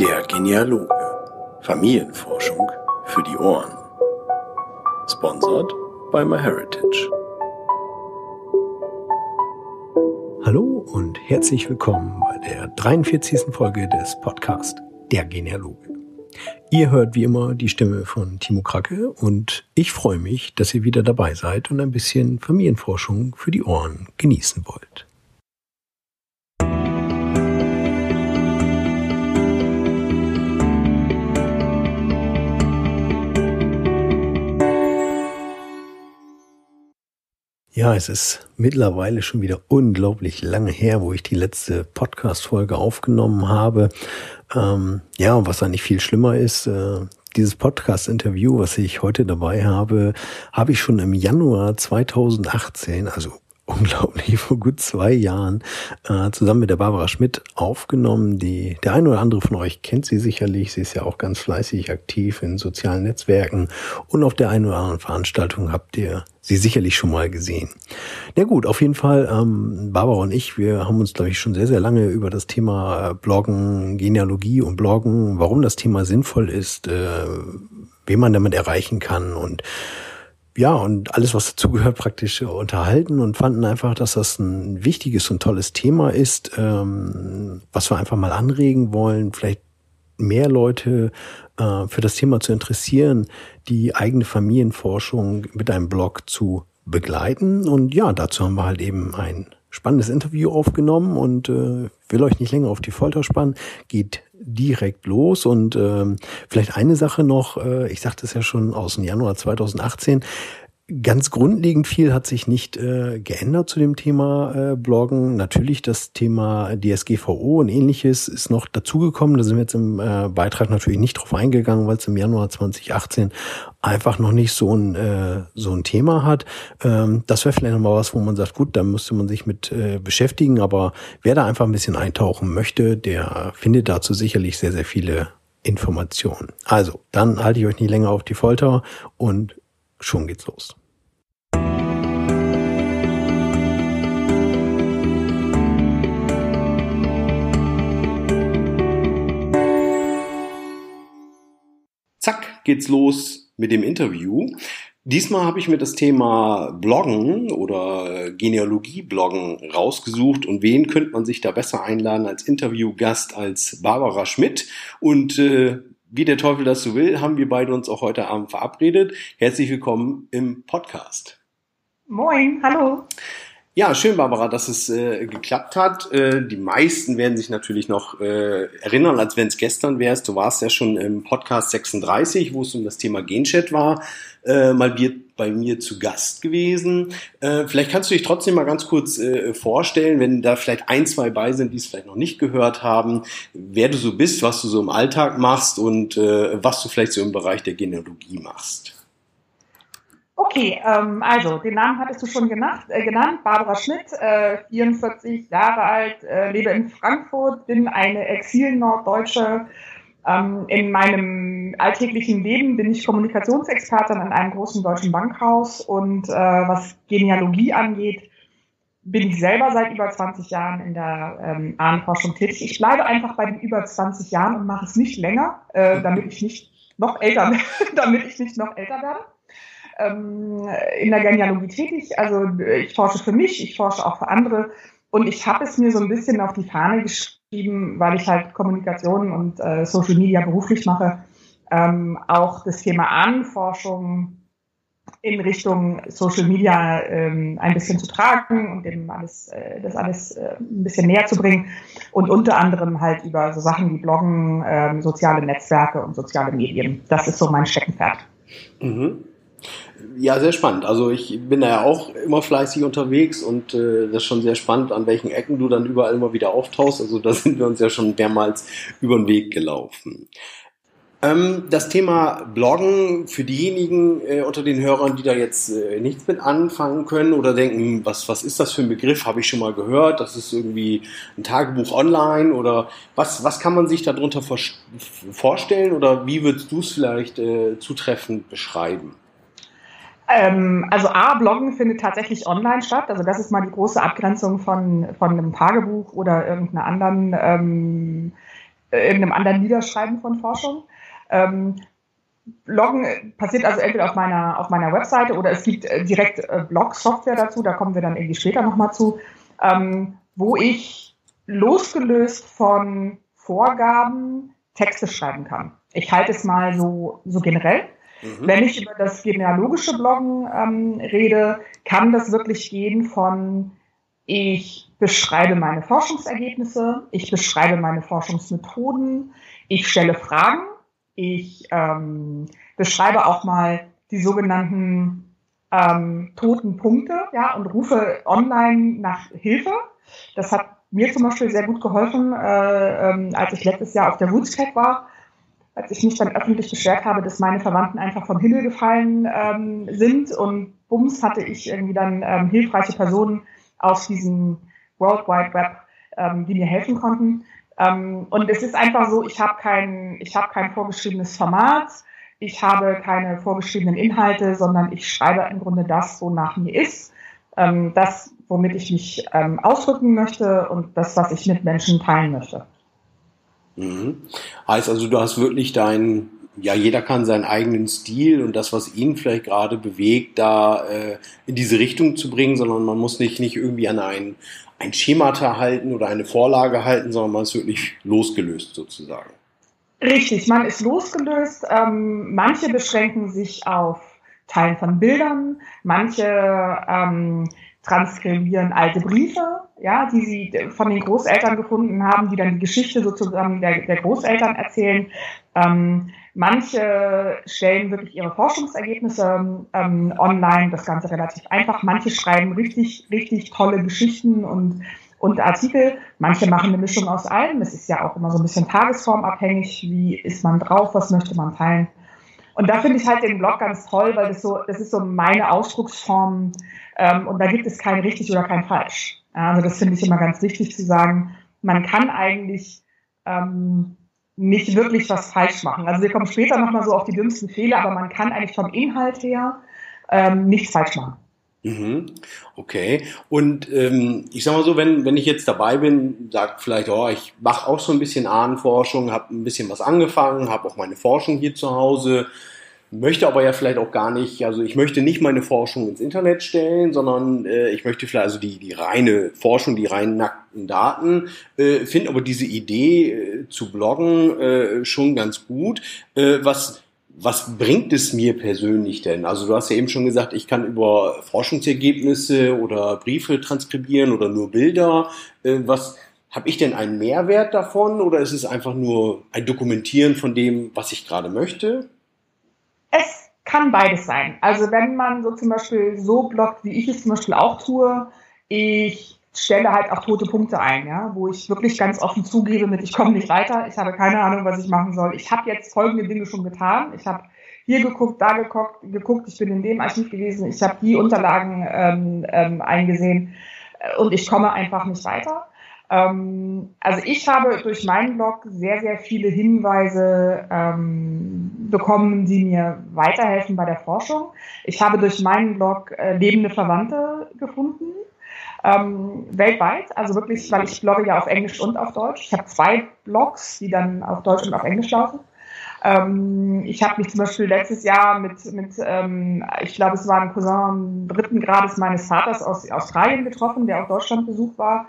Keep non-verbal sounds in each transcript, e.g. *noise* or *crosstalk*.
Der Genealoge. Familienforschung für die Ohren. Sponsored by MyHeritage. Hallo und herzlich willkommen bei der 43. Folge des Podcasts Der Genealoge. Ihr hört wie immer die Stimme von Timo Kracke und ich freue mich, dass ihr wieder dabei seid und ein bisschen Familienforschung für die Ohren genießen wollt. Ja, es ist mittlerweile schon wieder unglaublich lange her, wo ich die letzte Podcast-Folge aufgenommen habe. Ähm, ja, und was eigentlich viel schlimmer ist, äh, dieses Podcast-Interview, was ich heute dabei habe, habe ich schon im Januar 2018, also unglaublich vor gut zwei Jahren äh, zusammen mit der Barbara Schmidt aufgenommen. Die der eine oder andere von euch kennt sie sicherlich. Sie ist ja auch ganz fleißig aktiv in sozialen Netzwerken und auf der einen oder anderen Veranstaltung habt ihr sie sicherlich schon mal gesehen. Na gut, auf jeden Fall, ähm, Barbara und ich, wir haben uns, glaube ich, schon sehr, sehr lange über das Thema äh, Bloggen, Genealogie und Bloggen, warum das Thema sinnvoll ist, äh, wen man damit erreichen kann und ja, und alles, was dazugehört, praktisch unterhalten und fanden einfach, dass das ein wichtiges und tolles Thema ist, ähm, was wir einfach mal anregen wollen, vielleicht mehr Leute äh, für das Thema zu interessieren, die eigene Familienforschung mit einem Blog zu begleiten. Und ja, dazu haben wir halt eben ein spannendes Interview aufgenommen und äh, will euch nicht länger auf die Folter spannen. Geht direkt los. Und ähm, vielleicht eine Sache noch, äh, ich sagte es ja schon aus dem Januar 2018, Ganz grundlegend viel hat sich nicht äh, geändert zu dem Thema äh, Bloggen. Natürlich das Thema DSGVO und ähnliches ist noch dazugekommen. Da sind wir jetzt im äh, Beitrag natürlich nicht drauf eingegangen, weil es im Januar 2018 einfach noch nicht so ein, äh, so ein Thema hat. Ähm, das wäre vielleicht nochmal was, wo man sagt, gut, da müsste man sich mit äh, beschäftigen. Aber wer da einfach ein bisschen eintauchen möchte, der findet dazu sicherlich sehr, sehr viele Informationen. Also, dann halte ich euch nicht länger auf die Folter und schon geht's los. Geht's los mit dem Interview. Diesmal habe ich mir das Thema Bloggen oder Genealogie-Bloggen rausgesucht und wen könnte man sich da besser einladen als Interviewgast als Barbara Schmidt und äh, wie der Teufel das so will, haben wir beide uns auch heute Abend verabredet. Herzlich willkommen im Podcast. Moin, hallo. Ja, schön, Barbara, dass es äh, geklappt hat. Äh, die meisten werden sich natürlich noch äh, erinnern, als wenn es gestern wäre. Du warst ja schon im Podcast 36, wo es um das Thema Genchat war, äh, mal bei mir zu Gast gewesen. Äh, vielleicht kannst du dich trotzdem mal ganz kurz äh, vorstellen, wenn da vielleicht ein, zwei bei sind, die es vielleicht noch nicht gehört haben, wer du so bist, was du so im Alltag machst und äh, was du vielleicht so im Bereich der Genealogie machst. Okay, ähm, also den Namen hattest du schon genannt, äh, genannt Barbara Schmidt, äh, 44 Jahre alt, äh, lebe in Frankfurt, bin eine Exil-Norddeutsche. Ähm, in meinem alltäglichen Leben bin ich Kommunikationsexpertin an einem großen deutschen Bankhaus und äh, was Genealogie angeht, bin ich selber seit über 20 Jahren in der ähm, Ahnenforschung tätig. Ich bleibe einfach bei den über 20 Jahren und mache es nicht länger, äh, damit ich nicht noch älter, *laughs* damit ich nicht noch älter werde ähm, in der Genealogie tätig. Also ich forsche für mich, ich forsche auch für andere. Und ich habe es mir so ein bisschen auf die Fahne geschrieben, weil ich halt Kommunikation und äh, Social Media beruflich mache, ähm, auch das Thema Ahnenforschung in Richtung Social Media ähm, ein bisschen zu tragen und dem alles, äh, das alles äh, ein bisschen näher zu bringen und unter anderem halt über so Sachen wie Bloggen, ähm, soziale Netzwerke und soziale Medien. Das ist so mein Steckenpferd. Mhm. Ja, sehr spannend. Also ich bin da ja auch immer fleißig unterwegs und äh, das ist schon sehr spannend, an welchen Ecken du dann überall immer wieder auftauchst. Also da *laughs* sind wir uns ja schon mehrmals über den Weg gelaufen. Ähm, das Thema Bloggen für diejenigen äh, unter den Hörern, die da jetzt äh, nichts mit anfangen können oder denken, hm, was, was ist das für ein Begriff, habe ich schon mal gehört, das ist irgendwie ein Tagebuch online oder was, was kann man sich darunter vorstellen oder wie würdest du es vielleicht äh, zutreffend beschreiben? Ähm, also A, Bloggen findet tatsächlich online statt. Also das ist mal die große Abgrenzung von, von einem Tagebuch oder irgendeiner anderen ähm, äh, in einem anderen Niederschreiben von Forschung. Ähm, Bloggen passiert also entweder auf meiner, auf meiner Webseite oder es gibt äh, direkt äh, Blog-Software dazu, da kommen wir dann irgendwie später nochmal zu, ähm, wo ich losgelöst von Vorgaben Texte schreiben kann. Ich halte es mal so, so generell. Mhm. Wenn ich über das genealogische Bloggen ähm, rede, kann das wirklich gehen von ich beschreibe meine Forschungsergebnisse, ich beschreibe meine Forschungsmethoden, ich stelle Fragen, ich ähm, beschreibe auch mal die sogenannten ähm, toten Punkte ja, und rufe online nach Hilfe. Das hat mir zum Beispiel sehr gut geholfen, äh, ähm, als ich letztes Jahr auf der Woodstack war, als ich mich dann öffentlich beschwert habe, dass meine Verwandten einfach vom Himmel gefallen ähm, sind und bums hatte ich irgendwie dann ähm, hilfreiche Personen aus diesem World Wide Web, ähm, die mir helfen konnten. Ähm, und es ist einfach so, ich habe kein, ich habe kein vorgeschriebenes Format, ich habe keine vorgeschriebenen Inhalte, sondern ich schreibe im Grunde das, wonach mir ist, ähm, das, womit ich mich ähm, ausdrücken möchte und das, was ich mit Menschen teilen möchte. Mhm. Heißt also, du hast wirklich dein, ja, jeder kann seinen eigenen Stil und das, was ihn vielleicht gerade bewegt, da äh, in diese Richtung zu bringen, sondern man muss nicht, nicht irgendwie an ein, ein Schemata halten oder eine Vorlage halten, sondern man ist wirklich losgelöst sozusagen. Richtig, man ist losgelöst. Ähm, manche beschränken sich auf Teilen von Bildern, manche ähm, transkribieren alte Briefe, ja, die sie von den Großeltern gefunden haben, die dann die Geschichte sozusagen der, der Großeltern erzählen. Ähm, manche stellen wirklich ihre Forschungsergebnisse ähm, online, das Ganze relativ einfach. Manche schreiben richtig, richtig tolle Geschichten und, und Artikel. Manche machen eine Mischung aus allem. Es ist ja auch immer so ein bisschen tagesformabhängig. Wie ist man drauf? Was möchte man teilen? Und da finde ich halt den Blog ganz toll, weil das so, das ist so meine Ausdrucksform ähm, und da gibt es kein richtig oder kein falsch. Also das finde ich immer ganz wichtig zu sagen. Man kann eigentlich ähm, nicht wirklich was falsch machen. Also wir kommen später nochmal so auf die dümmsten Fehler, aber man kann eigentlich vom Inhalt her ähm, nichts falsch machen. Mhm. Okay. Und ähm, ich sag mal so, wenn, wenn ich jetzt dabei bin, sag vielleicht, oh, ich mache auch so ein bisschen Ahnenforschung, habe ein bisschen was angefangen, habe auch meine Forschung hier zu Hause, möchte aber ja vielleicht auch gar nicht, also ich möchte nicht meine Forschung ins Internet stellen, sondern äh, ich möchte vielleicht also die, die reine Forschung, die reinen nackten Daten, äh, finde aber diese Idee äh, zu bloggen äh, schon ganz gut. Äh, was was bringt es mir persönlich denn? Also du hast ja eben schon gesagt, ich kann über Forschungsergebnisse oder Briefe transkribieren oder nur Bilder. Äh, was habe ich denn einen Mehrwert davon oder ist es einfach nur ein Dokumentieren von dem, was ich gerade möchte? Es kann beides sein. Also wenn man so zum Beispiel so bloggt, wie ich es zum Beispiel auch tue, ich stelle halt auch tote Punkte ein, ja, wo ich wirklich ganz offen zugebe mit, ich komme nicht weiter, ich habe keine Ahnung, was ich machen soll. Ich habe jetzt folgende Dinge schon getan. Ich habe hier geguckt, da geguckt, geguckt, ich bin in dem Archiv gewesen, ich habe die Unterlagen ähm, ähm, eingesehen äh, und ich komme einfach nicht weiter. Ähm, also ich habe durch meinen Blog sehr, sehr viele Hinweise ähm, bekommen, die mir weiterhelfen bei der Forschung. Ich habe durch meinen Blog äh, lebende Verwandte gefunden, ähm, weltweit, also wirklich, weil ich blogge ja auf Englisch und auf Deutsch. Ich habe zwei Blogs, die dann auf Deutsch und auf Englisch laufen. Ähm, ich habe mich zum Beispiel letztes Jahr mit, mit ähm, ich glaube, es war ein Cousin dritten Grades meines Vaters aus Australien getroffen, der auf Deutschland besucht war.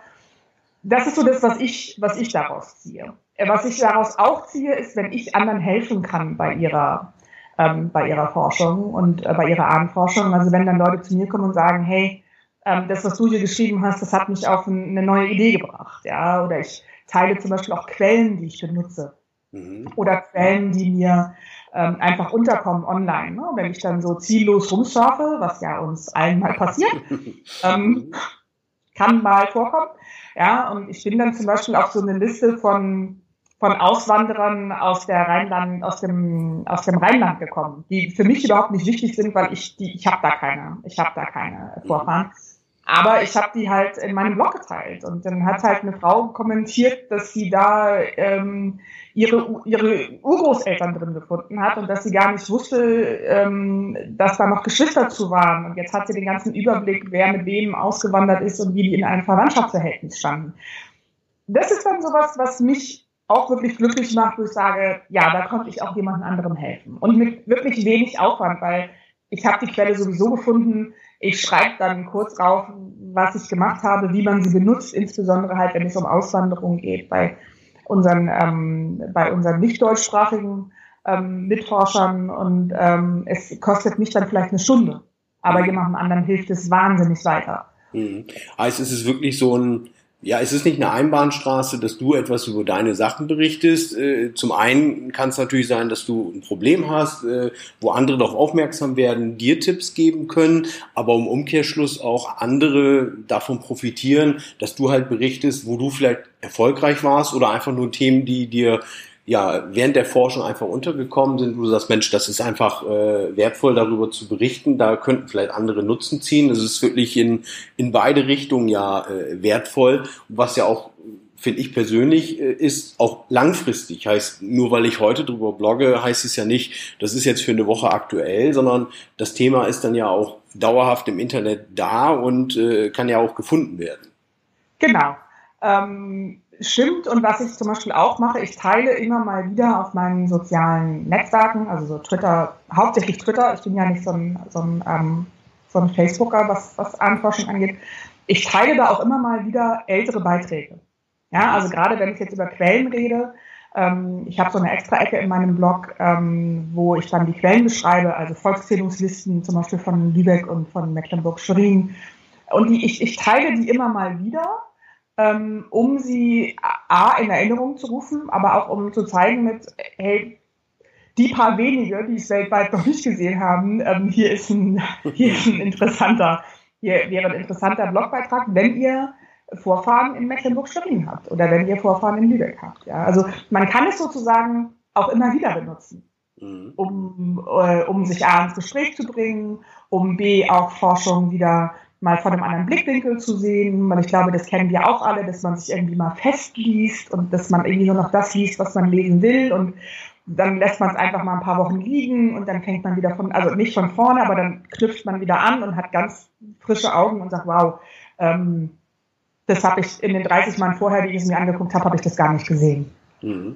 Das ist so das, was ich, was ich daraus ziehe. Äh, was ich daraus auch ziehe, ist, wenn ich anderen helfen kann bei ihrer, ähm, bei ihrer Forschung und äh, bei ihrer Ahnenforschung. Also wenn dann Leute zu mir kommen und sagen, hey, ähm, das, was du hier geschrieben hast, das hat mich auf eine neue Idee gebracht. Ja, oder ich teile zum Beispiel auch Quellen, die ich benutze. Mhm. Oder Quellen, die mir ähm, einfach unterkommen online. Ne? Wenn ich dann so ziellos rumschaffe, was ja uns allen mal passiert, *laughs* ähm, kann mal vorkommen. Ja, und ich bin dann zum Beispiel auf so eine Liste von von Auswanderern aus der Rheinland, aus dem, aus dem Rheinland gekommen, die für mich überhaupt nicht wichtig sind, weil ich die, ich habe da keine, ich habe da keine Vorfahren. Aber ich habe die halt in meinem Blog geteilt und dann hat halt eine Frau kommentiert, dass sie da ähm, ihre, ihre Urgroßeltern drin gefunden hat und dass sie gar nicht wusste, ähm, dass da noch Geschwister zu waren. Und jetzt hat sie den ganzen Überblick, wer mit wem ausgewandert ist und wie die in einem Verwandtschaftsverhältnis standen. Das ist dann sowas, was mich auch wirklich glücklich macht, wo ich sage, ja, da konnte ich auch jemand anderem helfen. Und mit wirklich wenig Aufwand, weil ich habe die Quelle sowieso gefunden. Ich schreibe dann kurz drauf, was ich gemacht habe, wie man sie benutzt, insbesondere halt, wenn es um Auswanderung geht, bei unseren, ähm, bei unseren nicht deutschsprachigen ähm, Mitforschern. Und ähm, es kostet mich dann vielleicht eine Stunde, aber jemandem anderen hilft es wahnsinnig weiter. Mhm. Heißt, es ist wirklich so ein ja, es ist nicht eine Einbahnstraße, dass du etwas über deine Sachen berichtest. Äh, zum einen kann es natürlich sein, dass du ein Problem hast, äh, wo andere darauf aufmerksam werden, dir Tipps geben können, aber im Umkehrschluss auch andere davon profitieren, dass du halt berichtest, wo du vielleicht erfolgreich warst oder einfach nur Themen, die dir ja, während der Forschung einfach untergekommen sind, wo du sagst, Mensch, das ist einfach äh, wertvoll, darüber zu berichten, da könnten vielleicht andere Nutzen ziehen. Es ist wirklich in, in beide Richtungen ja äh, wertvoll, was ja auch finde ich persönlich, äh, ist auch langfristig. Heißt, nur weil ich heute drüber blogge, heißt es ja nicht, das ist jetzt für eine Woche aktuell, sondern das Thema ist dann ja auch dauerhaft im Internet da und äh, kann ja auch gefunden werden. Genau. Ähm, stimmt und was ich zum Beispiel auch mache, ich teile immer mal wieder auf meinen sozialen Netzwerken, also so Twitter, hauptsächlich Twitter, ich bin ja nicht so ein, so ein, ähm, so ein Facebooker, was, was Anforschung angeht, ich teile da auch immer mal wieder ältere Beiträge. Ja, also gerade wenn ich jetzt über Quellen rede, ähm, ich habe so eine extra Ecke in meinem Blog, ähm, wo ich dann die Quellen beschreibe, also Volkszählungslisten zum Beispiel von Lübeck und von Mecklenburg-Schwerin. Und die, ich, ich teile die immer mal wieder ähm, um sie A in Erinnerung zu rufen, aber auch um zu zeigen mit, hey, die paar wenige, die es weltweit *laughs* noch nicht gesehen haben, ähm, hier ist ein, *laughs* hier ist ein interessanter, hier wäre ein interessanter Blogbeitrag, wenn ihr Vorfahren in Mecklenburg-Schwerin habt oder wenn ihr Vorfahren in Lübeck habt. Ja? Also man kann es sozusagen auch immer wieder benutzen, mhm. um, äh, um sich A ins Gespräch zu bringen, um B auch Forschung wieder mal von einem anderen Blickwinkel zu sehen. Weil ich glaube, das kennen wir auch alle, dass man sich irgendwie mal festliest und dass man irgendwie nur noch das liest, was man lesen will und dann lässt man es einfach mal ein paar Wochen liegen und dann fängt man wieder von, also nicht von vorne, aber dann knüpft man wieder an und hat ganz frische Augen und sagt, wow, ähm, das habe ich in den 30 Mal vorher, die ich es mir angeguckt habe, habe ich das gar nicht gesehen. Mhm.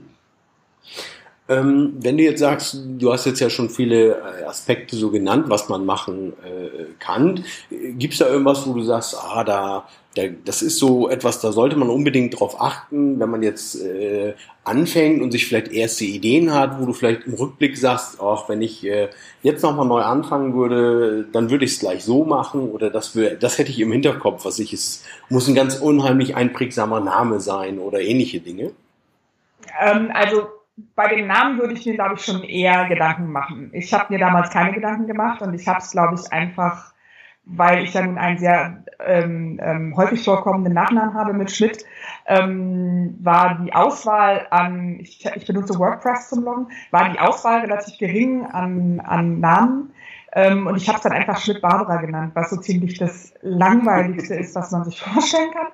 Ähm, wenn du jetzt sagst, du hast jetzt ja schon viele äh, Aspekte so genannt, was man machen äh, kann, gibt es da irgendwas, wo du sagst, ah, da, da, das ist so etwas, da sollte man unbedingt drauf achten, wenn man jetzt äh, anfängt und sich vielleicht erste Ideen hat, wo du vielleicht im Rückblick sagst, ach, wenn ich äh, jetzt nochmal neu anfangen würde, dann würde ich es gleich so machen oder das, wär, das hätte ich im Hinterkopf, was ich, es muss ein ganz unheimlich einprägsamer Name sein oder ähnliche Dinge? Ähm, also bei dem Namen würde ich mir, glaube ich, schon eher Gedanken machen. Ich habe mir damals keine Gedanken gemacht und ich habe es, glaube ich, einfach, weil ich ja nun einen sehr ähm, ähm, häufig vorkommenden Nachnamen habe mit Schmidt, ähm, war die Auswahl an, ich, ich benutze WordPress zum Loggen, war die Auswahl relativ gering an, an Namen. Ähm, und ich habe es dann einfach Schmidt-Barbara genannt, was so ziemlich das Langweiligste ist, was man sich vorstellen kann.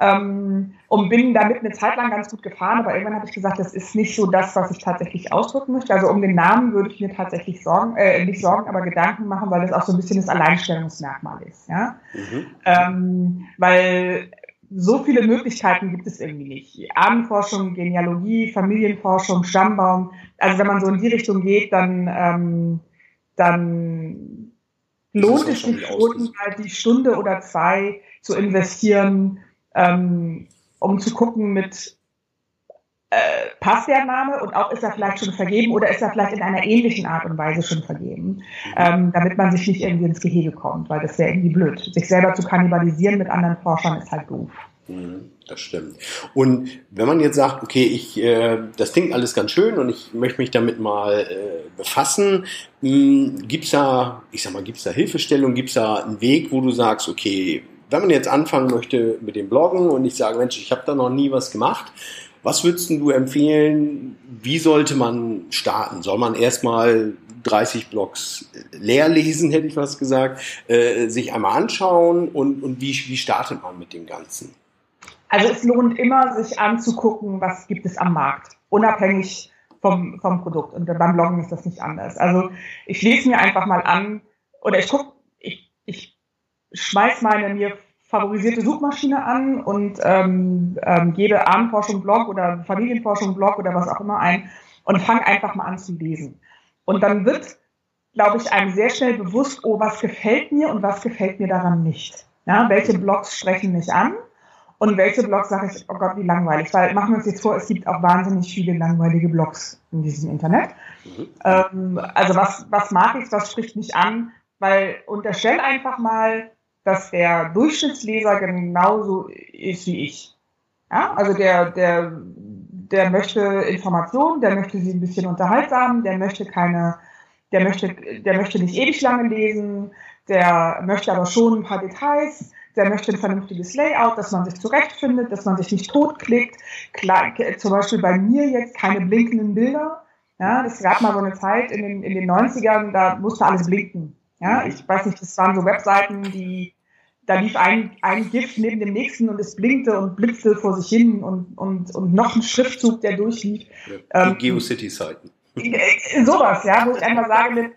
Ähm, und bin damit eine Zeit lang ganz gut gefahren, aber irgendwann habe ich gesagt, das ist nicht so das, was ich tatsächlich ausdrücken möchte. Also um den Namen würde ich mir tatsächlich sorgen, äh, nicht sorgen, aber Gedanken machen, weil das auch so ein bisschen das Alleinstellungsmerkmal ist. Ja? Mhm. Ähm, weil so viele Möglichkeiten gibt es irgendwie nicht. Ahnenforschung, Genealogie, Familienforschung, Stammbaum. Also wenn man so in die Richtung geht, dann, ähm, dann lohnt es sich halt die Stunde oder zwei zu investieren, ähm, um zu gucken mit äh, passt der Name und auch ist er vielleicht schon vergeben oder ist er vielleicht in einer ähnlichen Art und Weise schon vergeben, ähm, damit man sich nicht irgendwie ins Gehege kommt, weil das wäre irgendwie blöd. Sich selber zu kannibalisieren mit anderen Forschern ist halt doof. Mhm, das stimmt. Und wenn man jetzt sagt, okay, ich, äh, das klingt alles ganz schön und ich möchte mich damit mal äh, befassen, hm, gibt es da, ich sag mal, gibt es da Hilfestellung, gibt es da einen Weg, wo du sagst, okay, wenn man jetzt anfangen möchte mit dem Bloggen und ich sage, Mensch, ich habe da noch nie was gemacht, was würdest du empfehlen, wie sollte man starten? Soll man erstmal 30 Blogs leer lesen, hätte ich was gesagt, äh, sich einmal anschauen und, und wie, wie startet man mit dem Ganzen? Also es lohnt immer, sich anzugucken, was gibt es am Markt, unabhängig vom, vom Produkt. Und beim Bloggen ist das nicht anders. Also ich lese mir einfach mal an oder ich gucke, ich, ich schmeiß meine mir favorisierte Suchmaschine an und ähm, ähm, gebe Abendforschung-Blog oder Familienforschung-Blog oder was auch immer ein und fange einfach mal an zu lesen. Und dann wird, glaube ich, einem sehr schnell bewusst, oh, was gefällt mir und was gefällt mir daran nicht. Ja, welche Blogs sprechen mich an und welche Blogs sage ich, oh Gott, wie langweilig. Weil machen wir uns jetzt vor, es gibt auch wahnsinnig viele langweilige Blogs in diesem Internet. Mhm. Ähm, also was, was mag ich, was spricht mich an? Weil unterstell einfach mal, dass der Durchschnittsleser genauso ist wie ich. Ja, also der, der, der möchte Informationen, der möchte sie ein bisschen unterhaltsam, der möchte keine, der möchte, der möchte nicht ewig lange lesen, der möchte aber schon ein paar Details, der möchte ein vernünftiges Layout, dass man sich zurechtfindet, dass man sich nicht totklickt. Klar, zum Beispiel bei mir jetzt keine blinkenden Bilder. Ja, das gab mal so eine Zeit in den, in den 90ern, da musste alles blinken. Ja, ich weiß nicht, das waren so Webseiten, die, da lief ein, ein GIF neben dem nächsten und es blinkte und blitzte vor sich hin und, und, und noch ein Schriftzug, der durchlief. Ja, die ähm, Geocity-Seiten. Äh, sowas, ja, wo ich einfach sage,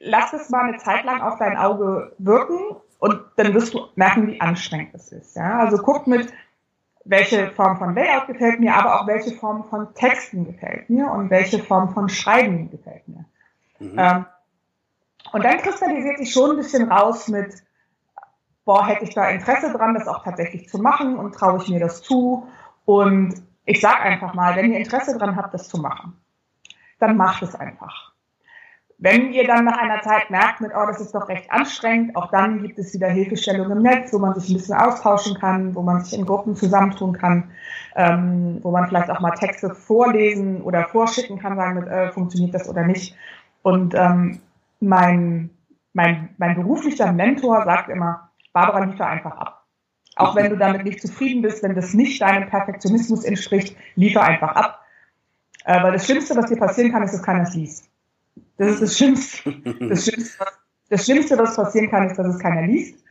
lass es mal eine Zeit lang auf dein Auge wirken und dann wirst du merken, wie anstrengend es ist. Ja? Also guck mit, welche Form von Layout gefällt mir, aber auch welche Form von Texten gefällt mir und welche Form von Schreiben gefällt mir. Mhm. Ähm, und dann kristallisiert sich schon ein bisschen raus mit, boah, hätte ich da Interesse dran, das auch tatsächlich zu machen und traue ich mir das zu. Und ich sage einfach mal, wenn ihr Interesse dran habt, das zu machen, dann macht es einfach. Wenn ihr dann nach einer Zeit merkt, mit, oh, das ist doch recht anstrengend, auch dann gibt es wieder Hilfestellungen im Netz, wo man sich ein bisschen austauschen kann, wo man sich in Gruppen zusammentun kann, ähm, wo man vielleicht auch mal Texte vorlesen oder vorschicken kann, sagen, mit, äh, funktioniert das oder nicht. Und ähm, mein, mein, mein beruflicher Mentor sagt immer, Barbara, liefer einfach ab. Auch wenn du damit nicht zufrieden bist, wenn das nicht deinem Perfektionismus entspricht, liefer einfach ab. Äh, weil das Schlimmste, was dir passieren kann, ist, dass keiner es liest. Das ist das Schlimmste. Das Schlimmste, das Schlimmste, was passieren kann, ist, dass es keiner liest.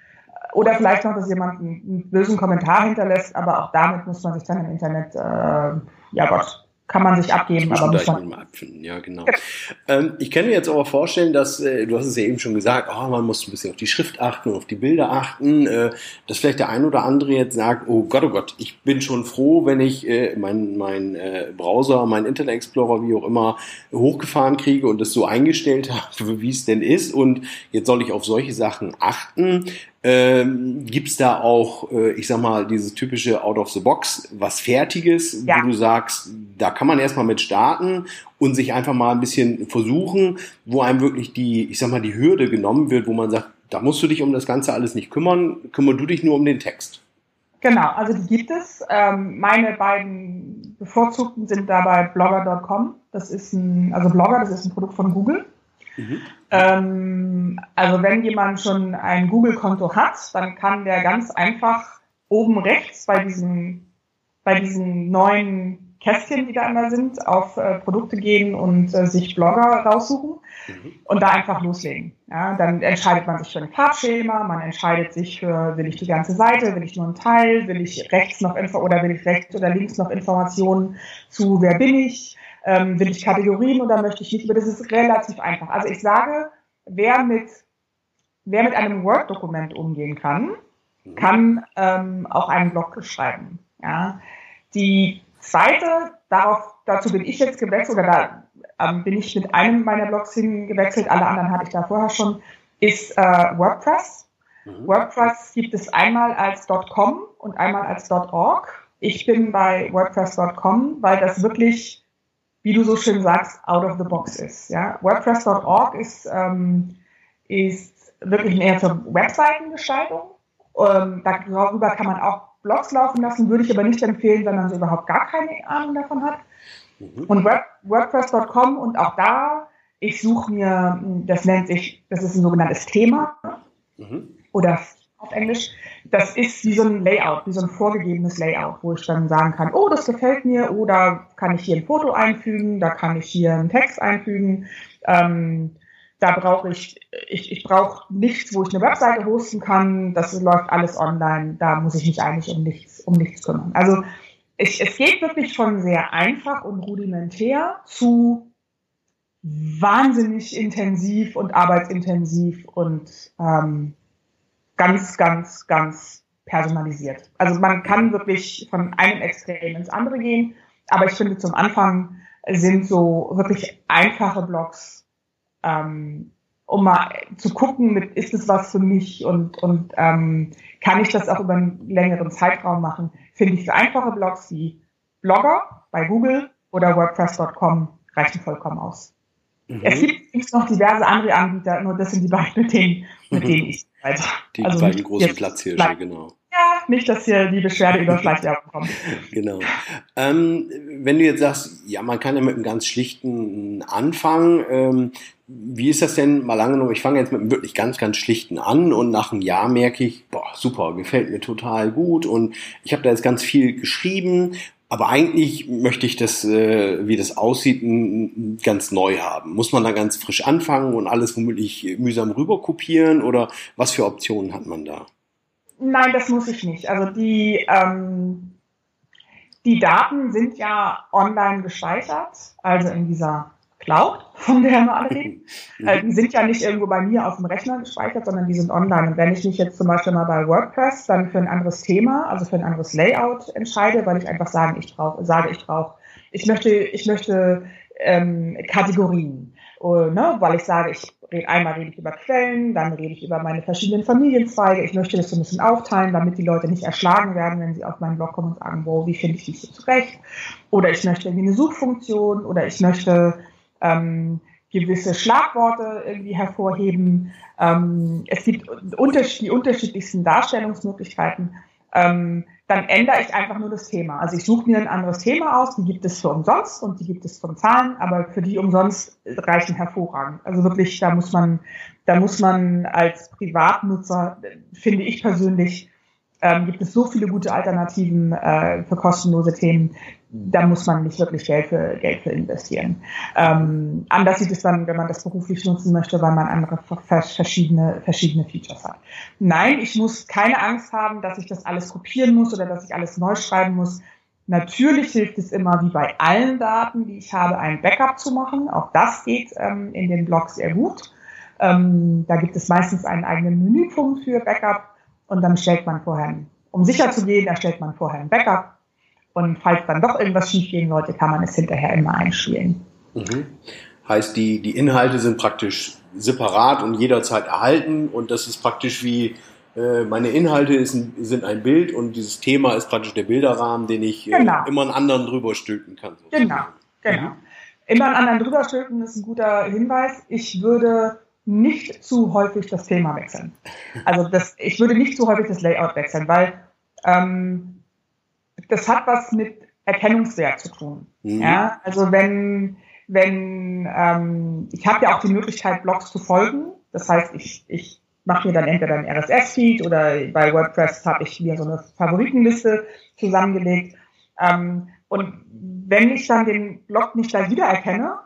Oder vielleicht noch, dass jemand einen, einen bösen Kommentar hinterlässt, aber auch damit muss man sich dann im Internet, äh, ja Gott, kann man sich abgeben, aber muss man abfinden. Ja, genau. Ähm, ich kann mir jetzt aber vorstellen, dass äh, du hast es ja eben schon gesagt, oh, man muss ein bisschen auf die Schrift achten und auf die Bilder achten, äh, dass vielleicht der ein oder andere jetzt sagt, oh Gott, oh Gott, ich bin schon froh, wenn ich äh, mein, mein äh, Browser, mein Internet Explorer, wie auch immer, hochgefahren kriege und das so eingestellt *laughs* habe, wie es denn ist und jetzt soll ich auf solche Sachen achten. Ähm, Gibt es da auch, äh, ich sag mal, dieses typische Out of the Box, was Fertiges, ja. wo du sagst, da kann man erstmal mit starten und sich einfach mal ein bisschen versuchen, wo einem wirklich die, ich sag mal, die Hürde genommen wird, wo man sagt, da musst du dich um das Ganze alles nicht kümmern, kümmer du dich nur um den Text. Genau, also die gibt es. Ähm, meine beiden bevorzugten sind dabei blogger.com. Das ist ein, also Blogger, das ist ein Produkt von Google. Mhm. Ähm, also wenn jemand schon ein Google-Konto hat, dann kann der ganz einfach oben rechts bei diesen, bei diesen neuen Kästchen, die da immer sind, auf äh, Produkte gehen und äh, sich Blogger raussuchen mhm. und da einfach loslegen. Ja, dann entscheidet man sich für ein Farbschema, man entscheidet sich für, will ich die ganze Seite, will ich nur einen Teil, will ich rechts noch Info oder will ich rechts oder links noch Informationen zu, wer bin ich, ähm, will ich Kategorien oder möchte ich nicht? Aber das ist relativ einfach. Also ich sage, wer mit, wer mit einem Word-Dokument umgehen kann, kann ähm, auch einen Blog schreiben. Ja. Die zweite, darauf, dazu bin ich jetzt gewechselt, oder da ähm, bin ich mit einem meiner Blogs hingewechselt, alle anderen hatte ich da vorher schon, ist äh, WordPress. Mhm. WordPress gibt es einmal als .com und einmal als .org. Ich bin bei WordPress.com, weil das wirklich wie du so schön sagst, out of the box ist. Ja? WordPress.org ist, ähm, ist wirklich mehr zur Webseitengestaltung. Ähm, darüber kann man auch Blogs laufen lassen, würde ich aber nicht empfehlen, wenn man so überhaupt gar keine Ahnung davon hat. Mhm. Und Word, WordPress.com und auch da, ich suche mir, das nennt sich, das ist ein sogenanntes Thema mhm. oder auf Englisch. Das ist wie so ein Layout, wie so ein vorgegebenes Layout, wo ich dann sagen kann, oh, das gefällt mir, oder kann ich hier ein Foto einfügen, da kann ich hier einen Text einfügen. Ähm, da brauche ich, ich, ich brauche nichts, wo ich eine Webseite hosten kann. Das läuft alles online. Da muss ich mich eigentlich um nichts, um nichts kümmern. Also ich, es geht wirklich von sehr einfach und rudimentär zu wahnsinnig intensiv und arbeitsintensiv und ähm, ganz, ganz, ganz personalisiert. Also man kann wirklich von einem Extrem ins andere gehen, aber ich finde zum Anfang sind so wirklich einfache Blogs, ähm, um mal zu gucken, mit, ist es was für mich und, und ähm, kann ich das auch über einen längeren Zeitraum machen, finde ich für einfache Blogs wie Blogger bei Google oder WordPress.com reichen vollkommen aus. Mhm. Es gibt noch diverse andere Anbieter, nur das sind die beiden, mit denen, mit denen ich also, Die also beiden großen Platzhirsche, genau. Ja, nicht, dass hier die Beschwerde über Schleichwerbung kommt. *laughs* genau. Ähm, wenn du jetzt sagst, ja, man kann ja mit einem ganz schlichten anfangen. Ähm, wie ist das denn mal angenommen? Ich fange jetzt mit einem wirklich ganz, ganz schlichten an und nach einem Jahr merke ich, boah, super, gefällt mir total gut und ich habe da jetzt ganz viel geschrieben aber eigentlich möchte ich das, äh, wie das aussieht, ganz neu haben. Muss man da ganz frisch anfangen und alles womöglich mühsam rüber kopieren oder was für Optionen hat man da? Nein, das muss ich nicht. Also die, ähm, die Daten sind ja online gespeichert, also in dieser Cloud, von der wir alle reden. äh, die sind ja nicht irgendwo bei mir auf dem Rechner gespeichert, sondern die sind online. Und wenn ich mich jetzt zum Beispiel mal bei WordPress dann für ein anderes Thema, also für ein anderes Layout entscheide, weil ich einfach sagen, ich brauche, sage, ich brauche, ich möchte, ich möchte ähm, Kategorien, uh, ne? weil ich sage, ich rede einmal rede ich über Quellen, dann rede ich über meine verschiedenen Familienzweige. Ich möchte das so ein bisschen aufteilen, damit die Leute nicht erschlagen werden, wenn sie auf meinen Blog kommen und sagen, wo, wie finde ich dich so zurecht? Oder ich möchte irgendwie eine Suchfunktion oder ich möchte ähm, gewisse Schlagworte irgendwie hervorheben. Ähm, es gibt unter die unterschiedlichsten Darstellungsmöglichkeiten. Ähm, dann ändere ich einfach nur das Thema. Also ich suche mir ein anderes Thema aus, die gibt es für umsonst und die gibt es von Zahlen, aber für die umsonst reichen hervorragend. Also wirklich, da muss man, da muss man als Privatnutzer, finde ich persönlich, ähm, gibt es so viele gute Alternativen äh, für kostenlose Themen, da muss man nicht wirklich Geld für, Geld für investieren. Ähm, anders sieht es dann, wenn man das beruflich nutzen möchte, weil man andere verschiedene, verschiedene Features hat. Nein, ich muss keine Angst haben, dass ich das alles kopieren muss oder dass ich alles neu schreiben muss. Natürlich hilft es immer, wie bei allen Daten, die ich habe, ein Backup zu machen. Auch das geht ähm, in den Blogs sehr gut. Ähm, da gibt es meistens einen eigenen Menüpunkt für Backup und dann stellt man vorher, um sicher zu gehen, erstellt man vorher ein Backup und falls dann doch irgendwas schiefgehen sollte, kann man es hinterher immer einspielen. Mhm. Heißt, die, die Inhalte sind praktisch separat und jederzeit erhalten und das ist praktisch wie äh, meine Inhalte ist ein, sind ein Bild und dieses Thema ist praktisch der Bilderrahmen, den ich äh, genau. immer einen anderen drüber stülpen kann. Sozusagen. Genau, genau. Mhm. Immer einen anderen drüber stülpen ist ein guter Hinweis. Ich würde nicht zu häufig das Thema wechseln. Also das, ich würde nicht zu häufig das Layout wechseln, weil ähm, das hat was mit Erkennungswert zu tun. Mhm. Ja, also wenn, wenn ähm, ich habe ja auch die Möglichkeit, Blogs zu folgen. Das heißt, ich, ich mache mir dann entweder ein RSS-Feed oder bei WordPress habe ich mir so eine Favoritenliste zusammengelegt. Ähm, und wenn ich dann den Blog nicht gleich wiedererkenne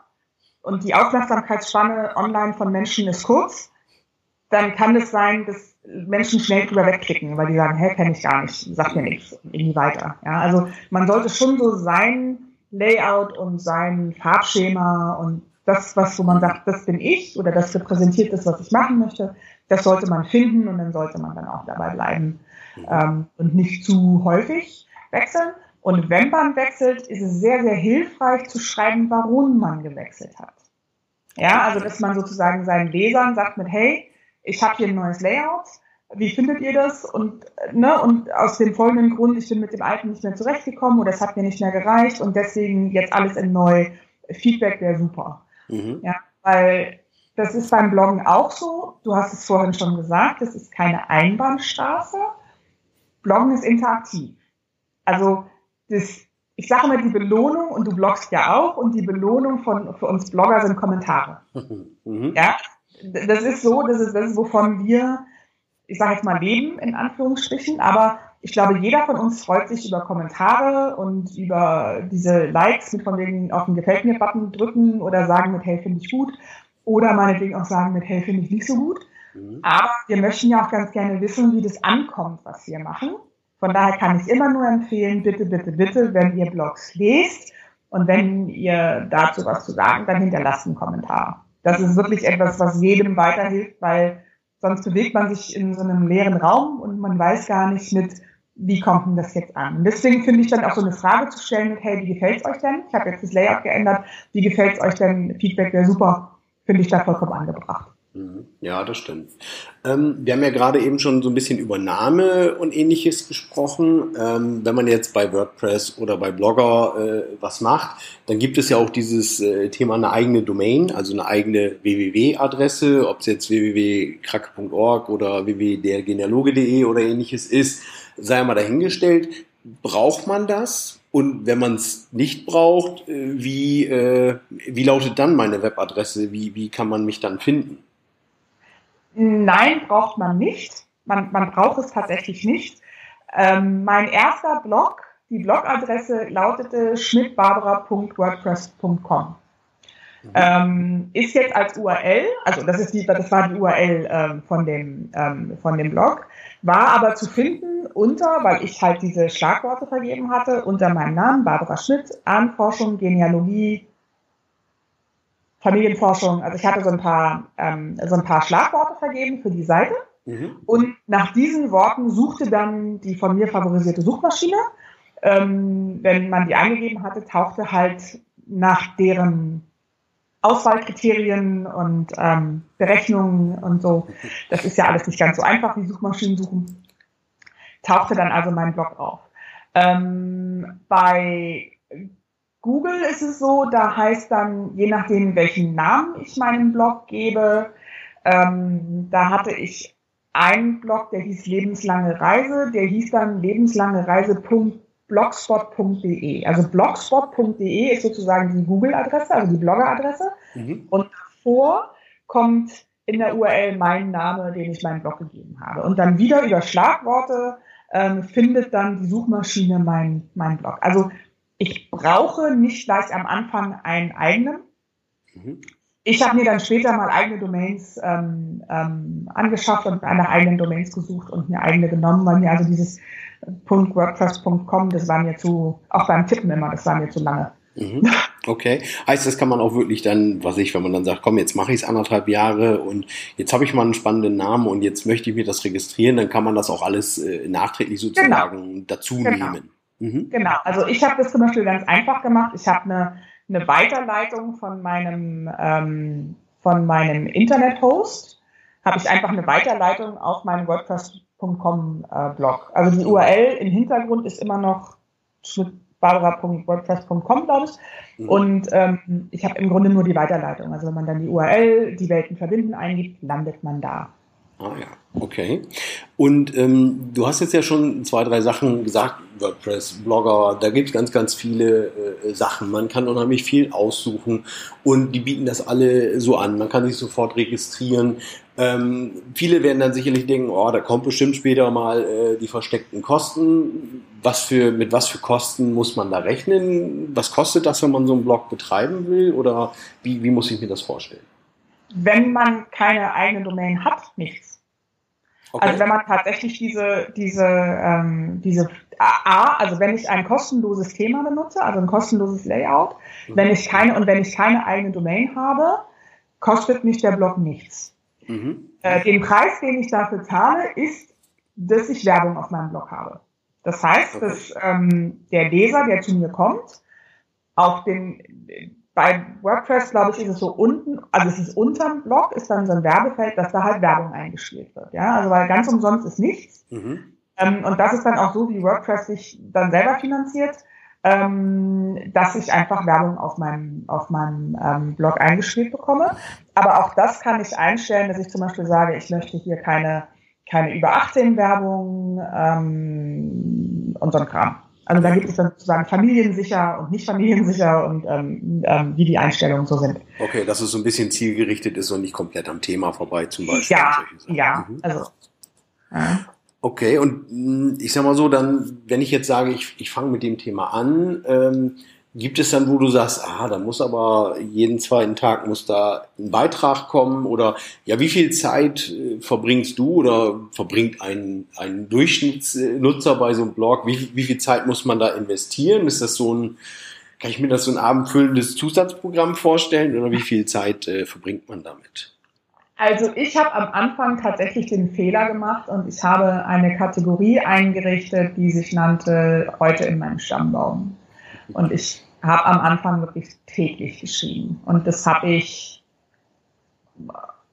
und die Aufmerksamkeitsspanne online von Menschen ist kurz, dann kann es sein, dass Menschen schnell drüber wegklicken, weil die sagen, hä, kenne ich gar nicht, sagt mir nichts, irgendwie weiter. Ja, also man sollte schon so sein Layout und sein Farbschema und das, was wo man sagt, das bin ich oder das repräsentiert das, was ich machen möchte, das sollte man finden und dann sollte man dann auch dabei bleiben ähm, und nicht zu häufig wechseln. Und wenn man wechselt, ist es sehr, sehr hilfreich zu schreiben, warum man gewechselt hat. Ja, also dass man sozusagen seinen Lesern sagt mit, hey, ich habe hier ein neues Layout, wie findet ihr das? Und, ne, und aus dem folgenden Grund, ich bin mit dem alten nicht mehr zurechtgekommen oder es hat mir nicht mehr gereicht und deswegen jetzt alles in neu. Feedback wäre super. Mhm. Ja, weil das ist beim Bloggen auch so. Du hast es vorhin schon gesagt, das ist keine Einbahnstraße. Bloggen ist interaktiv. Also das, ich sage mal die Belohnung und du bloggst ja auch und die Belohnung von für uns Blogger sind Kommentare. *laughs* Mhm. Ja, das ist so, das ist das, wovon wir, ich sage jetzt mal, leben, in Anführungsstrichen, aber ich glaube, jeder von uns freut sich über Kommentare und über diese Likes mit von wegen auf den Gefällt mir-Button drücken oder sagen mit Hey, finde ich gut. Oder meinetwegen auch sagen mit Hey, finde ich nicht so gut. Mhm. Aber wir möchten ja auch ganz gerne wissen, wie das ankommt, was wir machen. Von daher kann ich immer nur empfehlen, bitte, bitte, bitte, wenn ihr Blogs lest und wenn ihr dazu was zu sagen, dann hinterlasst einen Kommentar. Das ist wirklich etwas, was jedem weiterhilft, weil sonst bewegt man sich in so einem leeren Raum und man weiß gar nicht mit, wie kommt denn das jetzt an? Und deswegen finde ich dann auch so eine Frage zu stellen mit, hey, wie gefällt es euch denn? Ich habe jetzt das Layout geändert, wie gefällt es euch denn? Feedback wäre super, finde ich da vollkommen angebracht. Mhm. Ja, das stimmt. Ähm, wir haben ja gerade eben schon so ein bisschen über Name und ähnliches gesprochen. Ähm, wenn man jetzt bei WordPress oder bei Blogger äh, was macht, dann gibt es ja auch dieses äh, Thema eine eigene Domain, also eine eigene www-Adresse, ob es jetzt www.kracke.org oder www.dergenealoge.de oder ähnliches ist, sei mal dahingestellt. Braucht man das? Und wenn man es nicht braucht, äh, wie, äh, wie lautet dann meine Webadresse? Wie, wie kann man mich dann finden? Nein, braucht man nicht. Man, man braucht es tatsächlich nicht. Ähm, mein erster Blog, die Blogadresse lautete schmidtbarbara.wordpress.com. Mhm. Ähm, ist jetzt als URL, also das ist die, das war die URL ähm, von dem ähm, von dem Blog, war aber zu finden unter, weil ich halt diese Schlagworte vergeben hatte, unter meinem Namen Barbara Schmidt, Ahnenforschung, Genealogie, Familienforschung. Also ich hatte so ein paar, ähm, so ein paar Schlagworte vergeben für die Seite. Mhm. Und nach diesen Worten suchte dann die von mir favorisierte Suchmaschine. Ähm, wenn man die eingegeben hatte, tauchte halt nach deren Auswahlkriterien und ähm, Berechnungen und so. Das ist ja alles nicht ganz so einfach, wie Suchmaschinen suchen. Tauchte dann also mein Blog auf. Ähm, bei Google ist es so, da heißt dann, je nachdem, welchen Namen ich meinem Blog gebe, ähm, da hatte ich einen Blog, der hieß Lebenslange Reise, der hieß dann lebenslangereise.blogspot.de. Also blogspot.de ist sozusagen die Google-Adresse, also die Blogger-Adresse. Mhm. Und davor kommt in der URL mein Name, den ich meinem Blog gegeben habe. Und dann wieder über Schlagworte ähm, findet dann die Suchmaschine mein, mein Blog. Also ich brauche nicht gleich am Anfang einen eigenen. Mhm. Ich habe mir dann später mal eigene Domains ähm, ähm, angeschafft und nach eigenen Domains gesucht und mir eigene genommen, weil mir also dieses .wordpress.com, das war mir zu, auch beim Tippen immer, das war mir zu lange. Mhm. Okay. Heißt, das kann man auch wirklich dann, was ich, wenn man dann sagt, komm, jetzt mache ich es anderthalb Jahre und jetzt habe ich mal einen spannenden Namen und jetzt möchte ich mir das registrieren, dann kann man das auch alles äh, nachträglich sozusagen genau. dazu genau. nehmen. Mhm. Genau, also ich habe das zum Beispiel ganz einfach gemacht. Ich habe eine, eine Weiterleitung von meinem, ähm, von meinem Internet-Host, habe ich einfach eine Weiterleitung auf meinen WordPress.com äh, Blog. Also die URL im Hintergrund ist immer noch barbara.wordpress.com, glaube ich. Mhm. Und ähm, ich habe im Grunde nur die Weiterleitung. Also wenn man dann die URL, die Welten verbinden eingibt, landet man da. Ah ja, okay. Und ähm, du hast jetzt ja schon zwei, drei Sachen gesagt, WordPress, Blogger, da gibt es ganz, ganz viele äh, Sachen. Man kann unheimlich viel aussuchen und die bieten das alle so an. Man kann sich sofort registrieren. Ähm, viele werden dann sicherlich denken, oh, da kommt bestimmt später mal äh, die versteckten Kosten. Was für, mit was für Kosten muss man da rechnen? Was kostet das, wenn man so einen Blog betreiben will? Oder wie, wie muss ich mir das vorstellen? Wenn man keine eigene Domain hat, nichts. Okay. Also wenn man tatsächlich diese, diese, ähm, diese A, also wenn ich ein kostenloses Thema benutze, also ein kostenloses Layout, mhm. wenn ich keine und wenn ich keine eigene Domain habe, kostet mich der Blog nichts. Mhm. Äh, den Preis, den ich dafür zahle, ist, dass ich Werbung auf meinem Blog habe. Das heißt, okay. dass ähm, der Leser, der zu mir kommt, auf den bei WordPress, glaube ich, ist es so unten, also es ist unterm Blog, ist dann so ein Werbefeld, dass da halt Werbung eingespielt wird. Ja, also weil ganz umsonst ist nichts. Mhm. Ähm, und das ist dann auch so, wie WordPress sich dann selber finanziert, ähm, dass ich einfach Werbung auf meinem, auf meinem ähm, Blog eingespielt bekomme. Aber auch das kann ich einstellen, dass ich zum Beispiel sage, ich möchte hier keine, keine über 18 Werbung ähm, und so ein Kram. Also da gibt es dann sozusagen familiensicher und nicht familiensicher und ähm, ähm, wie die Einstellungen so sind. Okay, dass es so ein bisschen zielgerichtet ist und nicht komplett am Thema vorbei zum Beispiel. Ja, ja, mhm. also. Ja. Okay, und hm, ich sag mal so, dann, wenn ich jetzt sage, ich, ich fange mit dem Thema an, ähm, Gibt es dann, wo du sagst, ah, da muss aber jeden zweiten Tag muss da ein Beitrag kommen oder ja, wie viel Zeit äh, verbringst du oder verbringt ein, ein Durchschnittsnutzer bei so einem Blog? Wie, wie viel Zeit muss man da investieren? Ist das so ein, kann ich mir das so ein abendfüllendes Zusatzprogramm vorstellen oder wie viel Zeit äh, verbringt man damit? Also ich habe am Anfang tatsächlich den Fehler gemacht und ich habe eine Kategorie eingerichtet, die sich nannte heute in meinem Stammbaum. Und ich habe am Anfang wirklich täglich geschrieben. Und das habe ich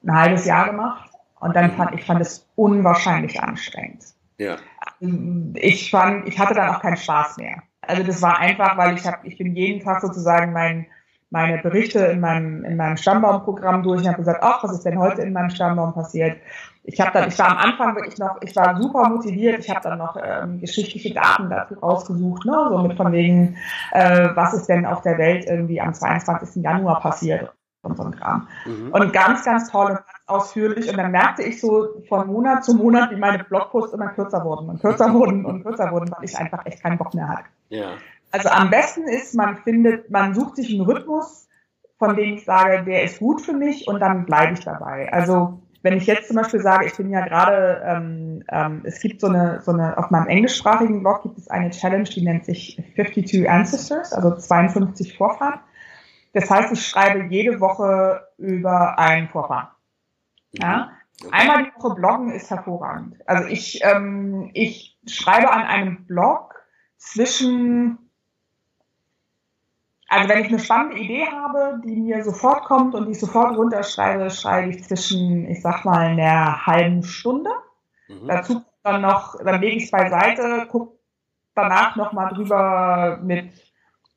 ein halbes Jahr gemacht. Und dann fand ich fand es unwahrscheinlich anstrengend. Ja. Ich fand, ich hatte dann auch keinen Spaß mehr. Also das war einfach, weil ich habe, ich bin jeden Tag sozusagen mein meine Berichte in meinem, in meinem Stammbaumprogramm durch und habe gesagt, ach, was ist denn heute in meinem Stammbaum passiert? Ich habe dann, ich war am Anfang wirklich noch, ich war super motiviert, ich habe dann noch ähm, geschichtliche Daten dazu rausgesucht, ne, so mit von wegen, äh, was ist denn auf der Welt irgendwie am 22. Januar passiert und so ein Kram. Mhm. Und ganz, ganz toll und ganz ausführlich. Und dann merkte ich so von Monat zu Monat, wie meine Blogposts immer kürzer wurden und kürzer wurden und kürzer wurden, weil ich einfach echt keinen Bock mehr hatte. Ja. Also am besten ist, man findet, man sucht sich einen Rhythmus, von dem ich sage, der ist gut für mich und dann bleibe ich dabei. Also wenn ich jetzt zum Beispiel sage, ich bin ja gerade, ähm, ähm, es gibt so eine, so eine, auf meinem englischsprachigen Blog gibt es eine Challenge, die nennt sich 52 Ancestors, also 52 Vorfahren. Das heißt, ich schreibe jede Woche über einen Vorfahren. Ja? Einmal die Woche bloggen ist hervorragend. Also ich, ähm, ich schreibe an einem Blog zwischen also wenn ich eine spannende Idee habe, die mir sofort kommt und die ich sofort runterschreibe, schreibe ich zwischen, ich sag mal, einer halben Stunde. Mhm. Dazu dann noch, dann lege ich es beiseite, gucke danach nochmal drüber mit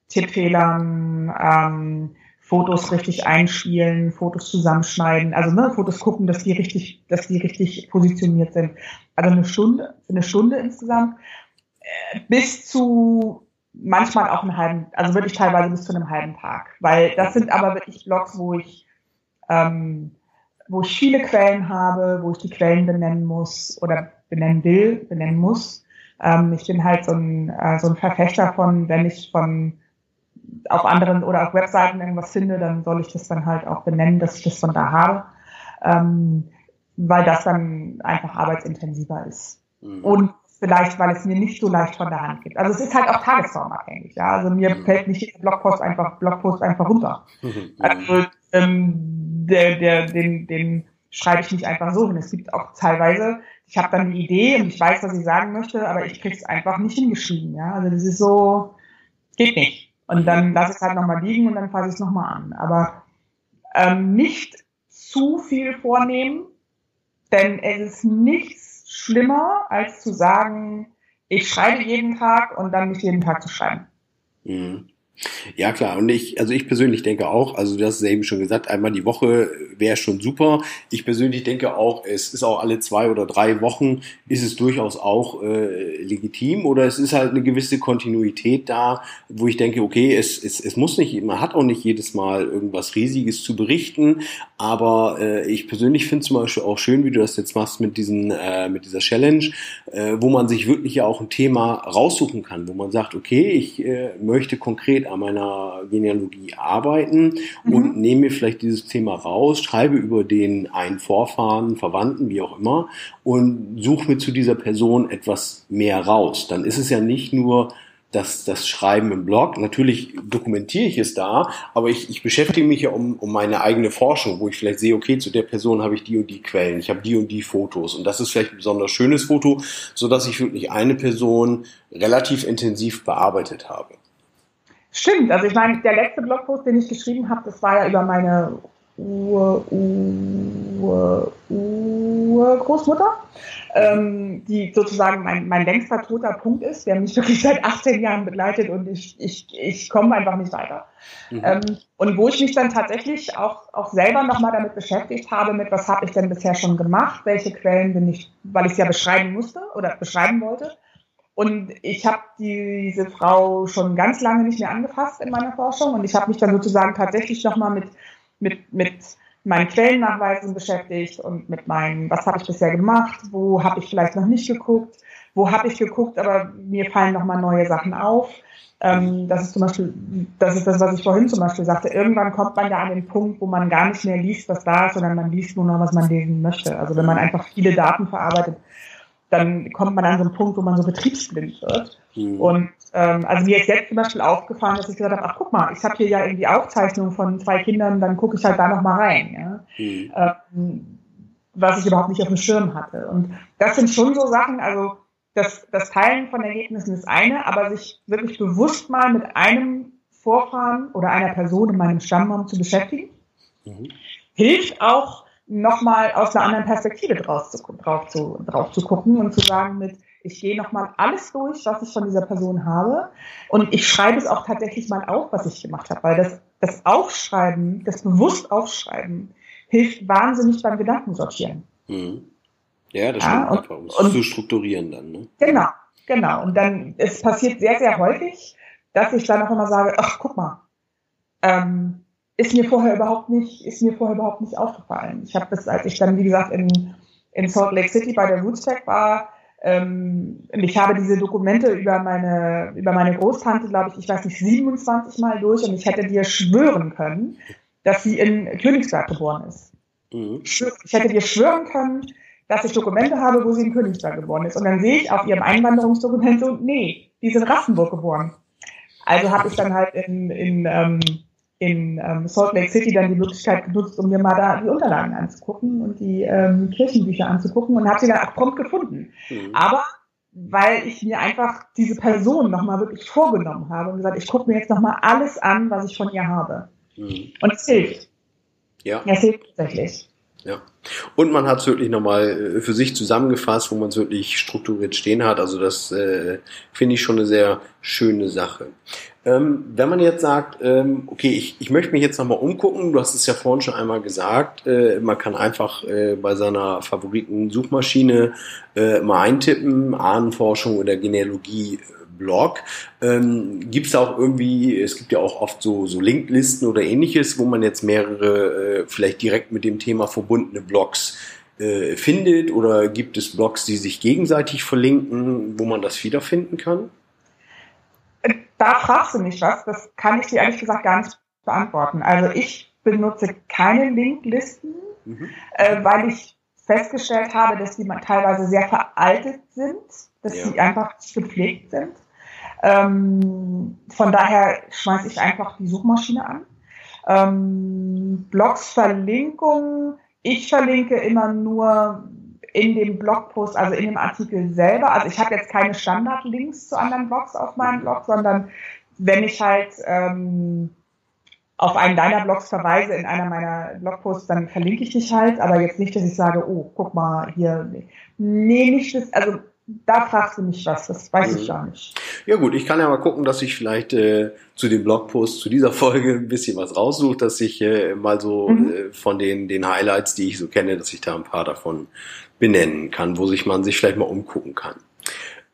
Tippfehlern, ähm, Fotos richtig einspielen, Fotos zusammenschneiden, also ne, Fotos gucken, dass die richtig, dass die richtig positioniert sind. Also eine Stunde, eine Stunde insgesamt, äh, bis zu manchmal auch einen halben, also wirklich teilweise bis zu einem halben Tag. Weil das sind aber wirklich Blogs, wo ich, ähm, wo ich viele Quellen habe, wo ich die Quellen benennen muss oder benennen will, benennen muss. Ähm, ich bin halt so ein, äh, so ein Verfechter von, wenn ich von auf anderen oder auf Webseiten irgendwas finde, dann soll ich das dann halt auch benennen, dass ich das von da habe. Ähm, weil das dann einfach arbeitsintensiver ist. Mhm. Und vielleicht, weil es mir nicht so leicht von der Hand geht. Also es ist halt auch tagesformabhängig. Ja? Also mir mhm. fällt nicht jeder Blogpost einfach, Blogpost einfach runter. Mhm. Also ähm, der, der, den, den schreibe ich nicht einfach so hin. Es gibt auch teilweise, ich habe dann eine Idee und ich weiß, was ich sagen möchte, aber ich krieg's einfach nicht hingeschrieben. Ja? Also das ist so, geht nicht. Und dann lasse ich es halt nochmal liegen und dann fasse ich es nochmal an. Aber ähm, nicht zu viel vornehmen, denn es ist nichts schlimmer, als zu sagen, ich schreibe jeden Tag und dann nicht jeden Tag zu schreiben. Mhm. Ja, klar. Und ich, also ich persönlich denke auch, also du hast es eben schon gesagt, einmal die Woche wäre schon super. Ich persönlich denke auch, es ist auch alle zwei oder drei Wochen ist es durchaus auch äh, legitim oder es ist halt eine gewisse Kontinuität da, wo ich denke, okay, es, es, es muss nicht, man hat auch nicht jedes Mal irgendwas Riesiges zu berichten, aber äh, ich persönlich finde zum Beispiel auch schön, wie du das jetzt machst mit diesen, äh, mit dieser Challenge, äh, wo man sich wirklich ja auch ein Thema raussuchen kann, wo man sagt, okay, ich äh, möchte konkret an meiner Genealogie arbeiten mhm. und nehme mir vielleicht dieses Thema raus, schreibe über den einen Vorfahren, Verwandten, wie auch immer, und suche mir zu dieser Person etwas mehr raus. Dann ist es ja nicht nur das, das Schreiben im Blog. Natürlich dokumentiere ich es da, aber ich, ich beschäftige mich ja um, um meine eigene Forschung, wo ich vielleicht sehe, okay, zu der Person habe ich die und die Quellen, ich habe die und die Fotos und das ist vielleicht ein besonders schönes Foto, so dass ich wirklich eine Person relativ intensiv bearbeitet habe. Stimmt, also ich meine, der letzte Blogpost, den ich geschrieben habe, das war ja über meine Ur, Ur, Urgroßmutter, ähm, die sozusagen mein, mein längster toter Punkt ist, der mich wirklich seit 18 Jahren begleitet und ich, ich, ich komme einfach nicht weiter. Mhm. Ähm, und wo ich mich dann tatsächlich auch, auch selber nochmal damit beschäftigt habe, mit was habe ich denn bisher schon gemacht, welche Quellen bin ich, weil ich es ja beschreiben musste oder beschreiben wollte, und ich habe diese Frau schon ganz lange nicht mehr angefasst in meiner Forschung und ich habe mich dann sozusagen tatsächlich nochmal mit, mit, mit meinen Quellennachweisen beschäftigt und mit meinen, was habe ich bisher gemacht, wo habe ich vielleicht noch nicht geguckt, wo habe ich geguckt, aber mir fallen nochmal neue Sachen auf. Ähm, das ist zum Beispiel, das ist das, was ich vorhin zum Beispiel sagte. Irgendwann kommt man da an den Punkt, wo man gar nicht mehr liest, was da ist, sondern man liest nur noch, was man lesen möchte. Also wenn man einfach viele Daten verarbeitet, dann kommt man an so einen Punkt, wo man so betriebsblind wird. Mhm. Und ähm, also mir ist jetzt zum Beispiel aufgefallen, dass ich gesagt habe, ach guck mal, ich habe hier ja irgendwie Aufzeichnungen von zwei Kindern, dann gucke ich halt da nochmal rein. Ja? Mhm. Ähm, was ich überhaupt nicht auf dem Schirm hatte. Und das sind schon so Sachen, also das, das Teilen von Ergebnissen ist eine, aber sich wirklich bewusst mal mit einem Vorfahren oder einer Person in meinem Stammbaum zu beschäftigen, mhm. hilft auch nochmal aus einer anderen Perspektive drauf zu, drauf, zu, drauf zu gucken und zu sagen mit, ich gehe nochmal alles durch, was ich von dieser Person habe und ich schreibe es auch tatsächlich mal auf, was ich gemacht habe, weil das, das Aufschreiben, das bewusst Aufschreiben hilft wahnsinnig beim Gedankensortieren. Mhm. Ja, das ja, stimmt, und, um es zu strukturieren dann. Ne? Genau, genau. Und dann, es passiert sehr, sehr häufig, dass ich dann auch immer sage, ach, guck mal, ähm, ist mir vorher überhaupt nicht, ist mir vorher überhaupt nicht aufgefallen. Ich habe das, als ich dann, wie gesagt, in, in Salt Lake City bei der Rootstack war, ähm, ich habe diese Dokumente über meine, über meine Großtante, glaube ich, ich weiß nicht, 27 Mal durch und ich hätte dir schwören können, dass sie in Königsberg geboren ist. Mhm. Ich hätte dir schwören können, dass ich Dokumente habe, wo sie in Königsberg geboren ist. Und dann sehe ich auf ihrem Einwanderungsdokument so, nee, die sind in Rassenburg geboren. Also habe ich dann halt in, in, ähm, in ähm, Salt Lake City dann die Möglichkeit genutzt, um mir mal da die Unterlagen anzugucken und die ähm, Kirchenbücher anzugucken und habe sie dann auch prompt gefunden. Mhm. Aber weil ich mir einfach diese Person nochmal wirklich vorgenommen habe und gesagt, ich gucke mir jetzt nochmal alles an, was ich von ihr habe. Mhm. Und es hilft. Ja. Es hilft tatsächlich. Ja. Und man hat es wirklich nochmal äh, für sich zusammengefasst, wo man es wirklich strukturiert stehen hat. Also das äh, finde ich schon eine sehr schöne Sache. Ähm, wenn man jetzt sagt, ähm, okay, ich, ich möchte mich jetzt nochmal umgucken, du hast es ja vorhin schon einmal gesagt, äh, man kann einfach äh, bei seiner Favoriten-Suchmaschine äh, mal eintippen, Ahnenforschung oder Genealogie Blog. Ähm, gibt es auch irgendwie, es gibt ja auch oft so, so Linklisten oder ähnliches, wo man jetzt mehrere, äh, vielleicht direkt mit dem Thema verbundene Blogs äh, findet oder gibt es Blogs, die sich gegenseitig verlinken, wo man das wiederfinden kann? Da fragst du mich was, das kann ich dir ehrlich gesagt gar nicht beantworten. Also ich benutze keine Linklisten, mhm. äh, weil ich festgestellt habe, dass die teilweise sehr veraltet sind, dass ja. sie einfach nicht gepflegt sind. Ähm, von daher schmeiße ich einfach die Suchmaschine an. Ähm, Blogs Verlinkungen. Ich verlinke immer nur in dem Blogpost, also in dem Artikel selber. Also ich habe jetzt keine Standardlinks zu anderen Blogs auf meinem Blog, sondern wenn ich halt ähm, auf einen deiner Blogs verweise in einer meiner Blogposts, dann verlinke ich dich halt, aber jetzt nicht, dass ich sage, oh, guck mal hier. Nee, nicht also da fragst du mich was, das weiß ich gar nicht. Ja gut, ich kann ja mal gucken, dass ich vielleicht äh, zu dem Blogpost zu dieser Folge ein bisschen was raussuche, dass ich äh, mal so mhm. äh, von den, den Highlights, die ich so kenne, dass ich da ein paar davon benennen kann, wo sich man sich vielleicht mal umgucken kann.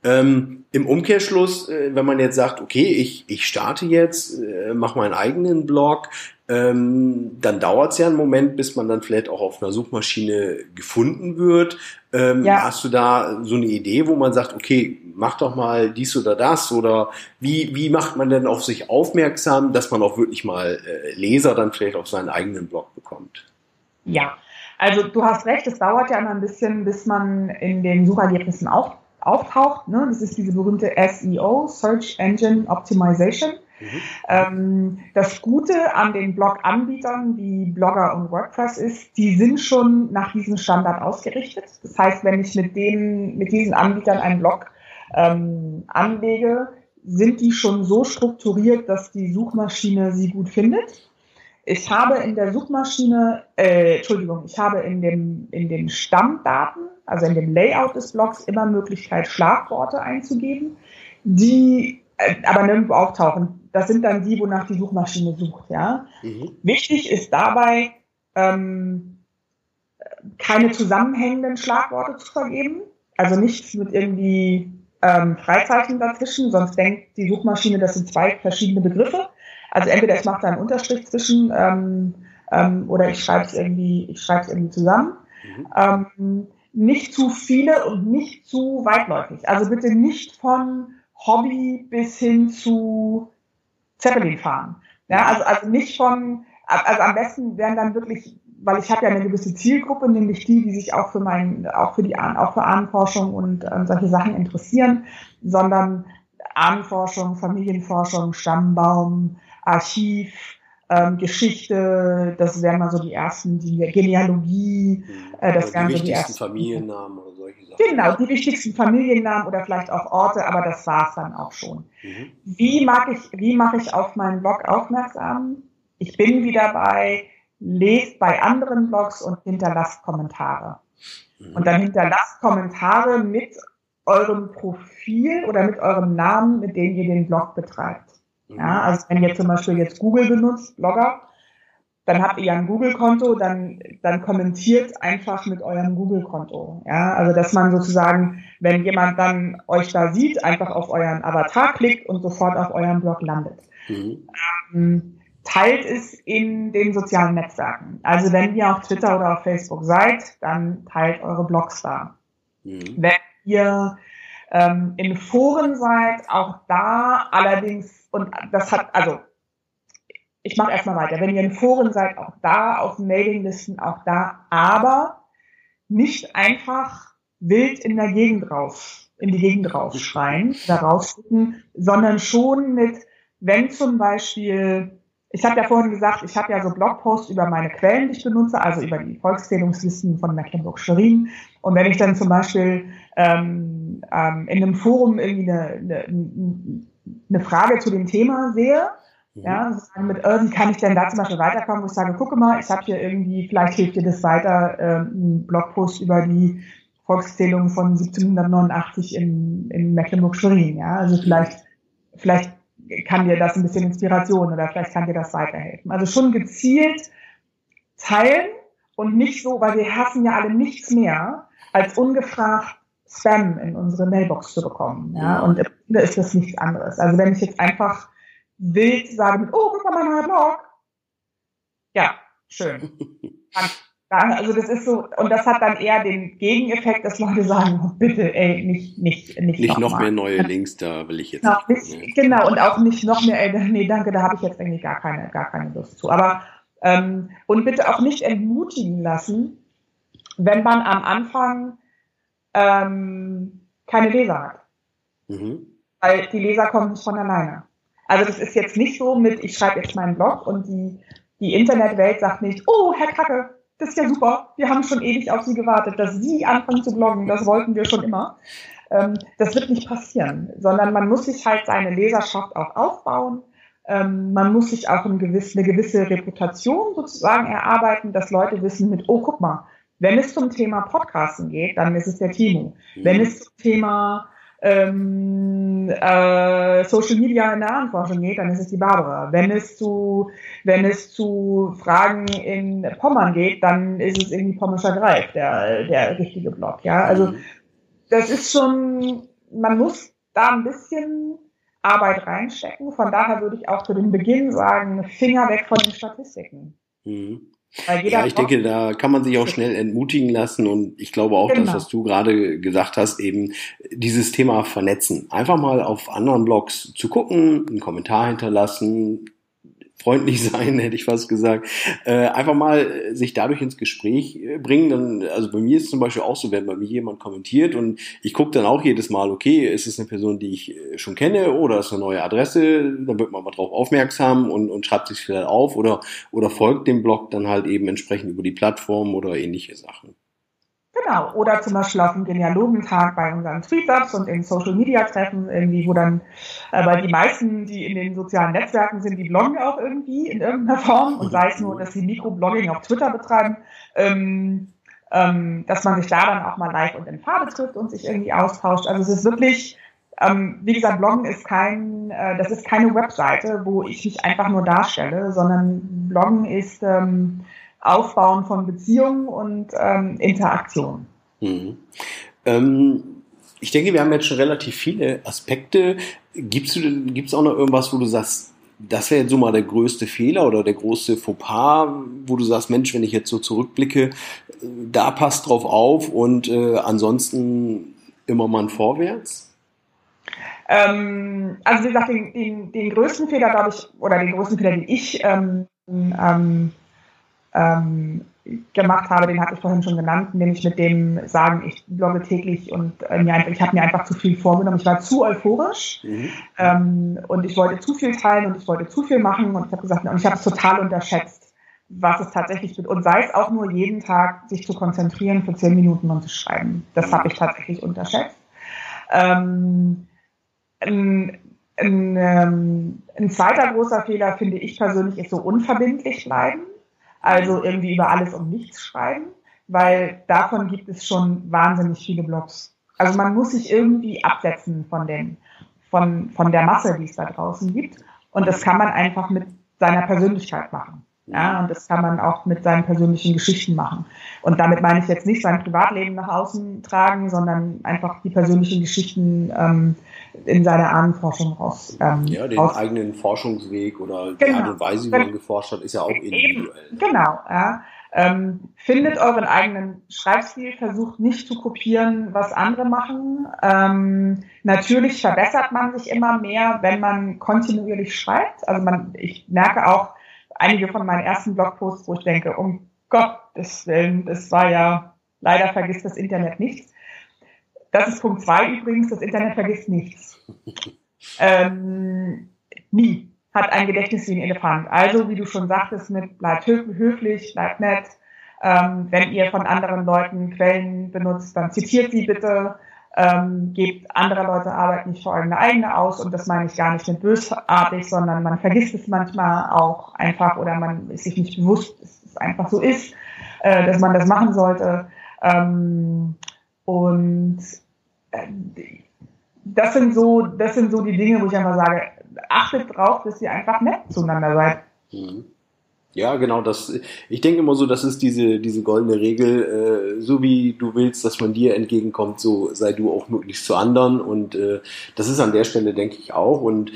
Ähm, Im Umkehrschluss, äh, wenn man jetzt sagt, okay, ich, ich starte jetzt, äh, mache meinen eigenen Blog, ähm, dann dauert es ja einen Moment, bis man dann vielleicht auch auf einer Suchmaschine gefunden wird. Ähm, ja. Hast du da so eine Idee, wo man sagt, okay, mach doch mal dies oder das? Oder wie, wie macht man denn auf sich aufmerksam, dass man auch wirklich mal äh, Leser dann vielleicht auf seinen eigenen Blog bekommt? Ja, also du hast recht, es dauert ja immer ein bisschen, bis man in den Suchergebnissen auch auftaucht. Ne? Das ist diese berühmte SEO, Search Engine Optimization. Mhm. Ähm, das Gute an den Blog-Anbietern wie Blogger und WordPress ist, die sind schon nach diesem Standard ausgerichtet. Das heißt, wenn ich mit denen, mit diesen Anbietern einen Blog ähm, anlege, sind die schon so strukturiert, dass die Suchmaschine sie gut findet. Ich habe in der Suchmaschine, äh, Entschuldigung, ich habe in dem in den Stammdaten, also in dem Layout des Blogs immer Möglichkeit Schlagworte einzugeben, die äh, aber nirgendwo auftauchen das sind dann die, wonach die Suchmaschine sucht, ja. Mhm. Wichtig ist dabei, ähm, keine zusammenhängenden Schlagworte zu vergeben, also nichts mit irgendwie ähm, Freizeichen dazwischen, sonst denkt die Suchmaschine, das sind zwei verschiedene Begriffe. Also entweder ich mache da einen Unterstrich zwischen ähm, ähm, oder ich schreibe es irgendwie, ich schreibe es irgendwie zusammen. Mhm. Ähm, nicht zu viele und nicht zu weitläufig. Also bitte nicht von Hobby bis hin zu Zeppelin fahren. Ja, also, also nicht von, also am besten wären dann wirklich, weil ich habe ja eine gewisse Zielgruppe, nämlich die, die sich auch für mein, auch für die auch für Ahnenforschung und ähm, solche Sachen interessieren, sondern Ahnenforschung, Familienforschung, Stammbaum, Archiv, ähm, Geschichte, das wären mal so die ersten, die Genealogie, äh, das wären so die ersten Familiennamen oder solche Sachen. Genau, die wichtigsten Familiennamen oder vielleicht auch Orte, aber das war es dann auch schon. Mhm. Wie mag ich, wie mache ich auf meinen Blog aufmerksam? Ich bin wieder bei, lest bei anderen Blogs und hinterlasst Kommentare. Mhm. Und dann hinterlasst Kommentare mit eurem Profil oder mit eurem Namen, mit dem ihr den Blog betreibt. Ja, mhm. also wenn ihr zum Beispiel jetzt Google benutzt, Blogger, dann habt ihr ja ein Google-Konto, dann, dann kommentiert einfach mit eurem Google-Konto. Ja, also dass man sozusagen, wenn jemand dann euch da sieht, einfach auf euren Avatar klickt und sofort auf eurem Blog landet. Mhm. Ähm, teilt es in den sozialen Netzwerken. Also wenn ihr auf Twitter oder auf Facebook seid, dann teilt eure Blogs da. Mhm. Wenn ihr ähm, in Foren seid, auch da allerdings, und das hat, also ich mache erstmal weiter. Wenn ihr in Foren seid, auch da, auf Mailinglisten, auch da, aber nicht einfach wild in der Gegend raus, in die Gegend rausschreien, da rausschicken, sondern schon mit, wenn zum Beispiel, ich habe ja vorhin gesagt, ich habe ja so Blogposts über meine Quellen, die ich benutze, also über die Volkszählungslisten von Mecklenburg-Schwerin. Und wenn ich dann zum Beispiel ähm, ähm, in einem Forum irgendwie eine, eine, eine Frage zu dem Thema sehe. Ja, sozusagen mit, äh, wie kann ich denn da zum Beispiel weiterkommen, wo ich sage, gucke mal, ich habe hier irgendwie, vielleicht hilft dir das weiter, äh, einen Blogpost über die Volkszählung von 1789 in, in Mecklenburg-Schwerin. Ja, also vielleicht, vielleicht kann dir das ein bisschen Inspiration oder vielleicht kann dir das weiterhelfen. Also schon gezielt teilen und nicht so, weil wir hassen ja alle nichts mehr, als ungefragt Spam in unsere Mailbox zu bekommen. Ja, und im Grunde ist das nichts anderes. Also wenn ich jetzt einfach wild sage mit, oh, guck mal, mein neuer Blog. Ja, schön. Also das ist so, und das hat dann eher den Gegeneffekt, dass Leute sagen, oh, bitte, ey, nicht, nicht, nicht, nicht noch, noch mehr neue Links, da will ich jetzt genau, nicht. nicht genau, und auch nicht noch mehr, ey, nee, danke, da habe ich jetzt eigentlich gar keine, gar keine Lust zu. Aber ähm, und bitte auch nicht entmutigen lassen, wenn man am Anfang ähm, keine Leser hat. Mhm. Weil die Leser kommen nicht von alleine. Also das ist jetzt nicht so mit, ich schreibe jetzt meinen Blog und die, die Internetwelt sagt nicht, oh, Herr Kacke, das ist ja super, wir haben schon ewig auf Sie gewartet, dass Sie anfangen zu bloggen, das wollten wir schon immer. Ähm, das wird nicht passieren, sondern man muss sich halt seine Leserschaft auch aufbauen. Ähm, man muss sich auch ein gewiss, eine gewisse Reputation sozusagen erarbeiten, dass Leute wissen mit, oh, guck mal, wenn es zum Thema Podcasten geht, dann ist es der Timo. Wenn mhm. es zum Thema ähm, äh, Social Media in der Ahnenforschung geht, dann ist es die Barbara. Wenn es zu, wenn es zu Fragen in Pommern geht, dann ist es irgendwie Pommerscher Greif, der, der richtige Blog. Ja, also mhm. das ist schon, man muss da ein bisschen Arbeit reinstecken. Von daher würde ich auch für den Beginn sagen, Finger weg von den Statistiken. Mhm. Ja, ich denke, da kann man sich auch schnell entmutigen lassen und ich glaube auch, genau. das, was du gerade gesagt hast, eben dieses Thema vernetzen. Einfach mal auf anderen Blogs zu gucken, einen Kommentar hinterlassen, freundlich *laughs* sein, hätte ich fast gesagt, äh, einfach mal sich dadurch ins Gespräch äh, bringen. Dann, also bei mir ist zum Beispiel auch so, wenn bei mir jemand kommentiert und ich gucke dann auch jedes Mal, okay, ist es eine Person, die ich äh, schon kenne oder ist eine neue Adresse, dann wird man mal drauf aufmerksam und, und schreibt sich vielleicht auf oder, oder folgt dem Blog dann halt eben entsprechend über die Plattform oder ähnliche Sachen. Genau, oder zum Beispiel auf dem Genealogentag bei unseren Streetups und in Social Media Treffen, irgendwie, wo dann, äh, weil die meisten, die in den sozialen Netzwerken sind, die bloggen auch irgendwie in irgendeiner *laughs* Form und sei es nur, dass sie Mikroblogging auf Twitter betreiben, ähm, ähm, dass man sich da dann auch mal live und in Farbe trifft und sich irgendwie austauscht. Also es ist wirklich, ähm, wie gesagt, Bloggen ist kein, äh, das ist keine Webseite, wo ich mich einfach nur darstelle, sondern Bloggen ist, ähm, Aufbauen von Beziehungen und ähm, Interaktion. Mhm. Ähm, ich denke, wir haben jetzt schon relativ viele Aspekte. Gibt es auch noch irgendwas, wo du sagst, das wäre jetzt so mal der größte Fehler oder der große Fauxpas, wo du sagst, Mensch, wenn ich jetzt so zurückblicke, da passt drauf auf und äh, ansonsten immer mal vorwärts? Ähm, also wie gesagt, den, den, den größten Fehler, glaube ich, oder den größten Fehler, den ich ähm, ähm, ähm, gemacht habe, den hatte ich vorhin schon genannt, nämlich mit dem Sagen, ich blogge täglich und äh, mir ich habe mir einfach zu viel vorgenommen. Ich war zu euphorisch mhm. ähm, und ich wollte zu viel teilen und ich wollte zu viel machen und ich habe gesagt, und ich habe es total unterschätzt, was es tatsächlich wird. Und sei es auch nur jeden Tag, sich zu konzentrieren für zehn Minuten und zu schreiben. Das habe ich tatsächlich unterschätzt. Ähm, ein, ein, ähm, ein zweiter großer Fehler, finde ich persönlich, ist so unverbindlich bleiben. Also irgendwie über alles und nichts schreiben, weil davon gibt es schon wahnsinnig viele Blogs. Also man muss sich irgendwie absetzen von den, von, von der Masse, die es da draußen gibt. Und das kann man einfach mit seiner Persönlichkeit machen. Ja, und das kann man auch mit seinen persönlichen Geschichten machen. Und damit meine ich jetzt nicht sein Privatleben nach außen tragen, sondern einfach die persönlichen Geschichten ähm, in seiner Ahnenforschung raus. Ähm, ja, den raus. eigenen Forschungsweg oder genau. die Art und Weise, wie man geforscht hat, ist ja auch individuell. Eben, genau, ja. Ähm, findet euren eigenen Schreibstil, versucht nicht zu kopieren, was andere machen. Ähm, natürlich verbessert man sich immer mehr, wenn man kontinuierlich schreibt. Also man, ich merke auch, einige von meinen ersten Blogposts, wo ich denke, um Gottes Willen, das war ja, leider vergisst das Internet nichts. Das ist Punkt zwei übrigens, das Internet vergisst nichts. Ähm, nie hat ein Gedächtnis wie ein Elefant. Also, wie du schon sagtest, mit bleibt höflich, bleibt nett. Ähm, wenn ihr von anderen Leuten Quellen benutzt, dann zitiert sie bitte ähm, gebt andere Leute Arbeit nicht für eigene eigene aus und das meine ich gar nicht mit bösartig, sondern man vergisst es manchmal auch einfach oder man ist sich nicht bewusst, dass es einfach so ist, äh, dass man das machen sollte. Ähm, und äh, das sind so, das sind so die Dinge, wo ich einfach sage, achtet drauf, dass ihr einfach nett zueinander seid. Mhm. Ja, genau, das, ich denke immer so, das ist diese, diese goldene Regel, äh, so wie du willst, dass man dir entgegenkommt, so sei du auch möglichst zu anderen und äh, das ist an der Stelle, denke ich, auch und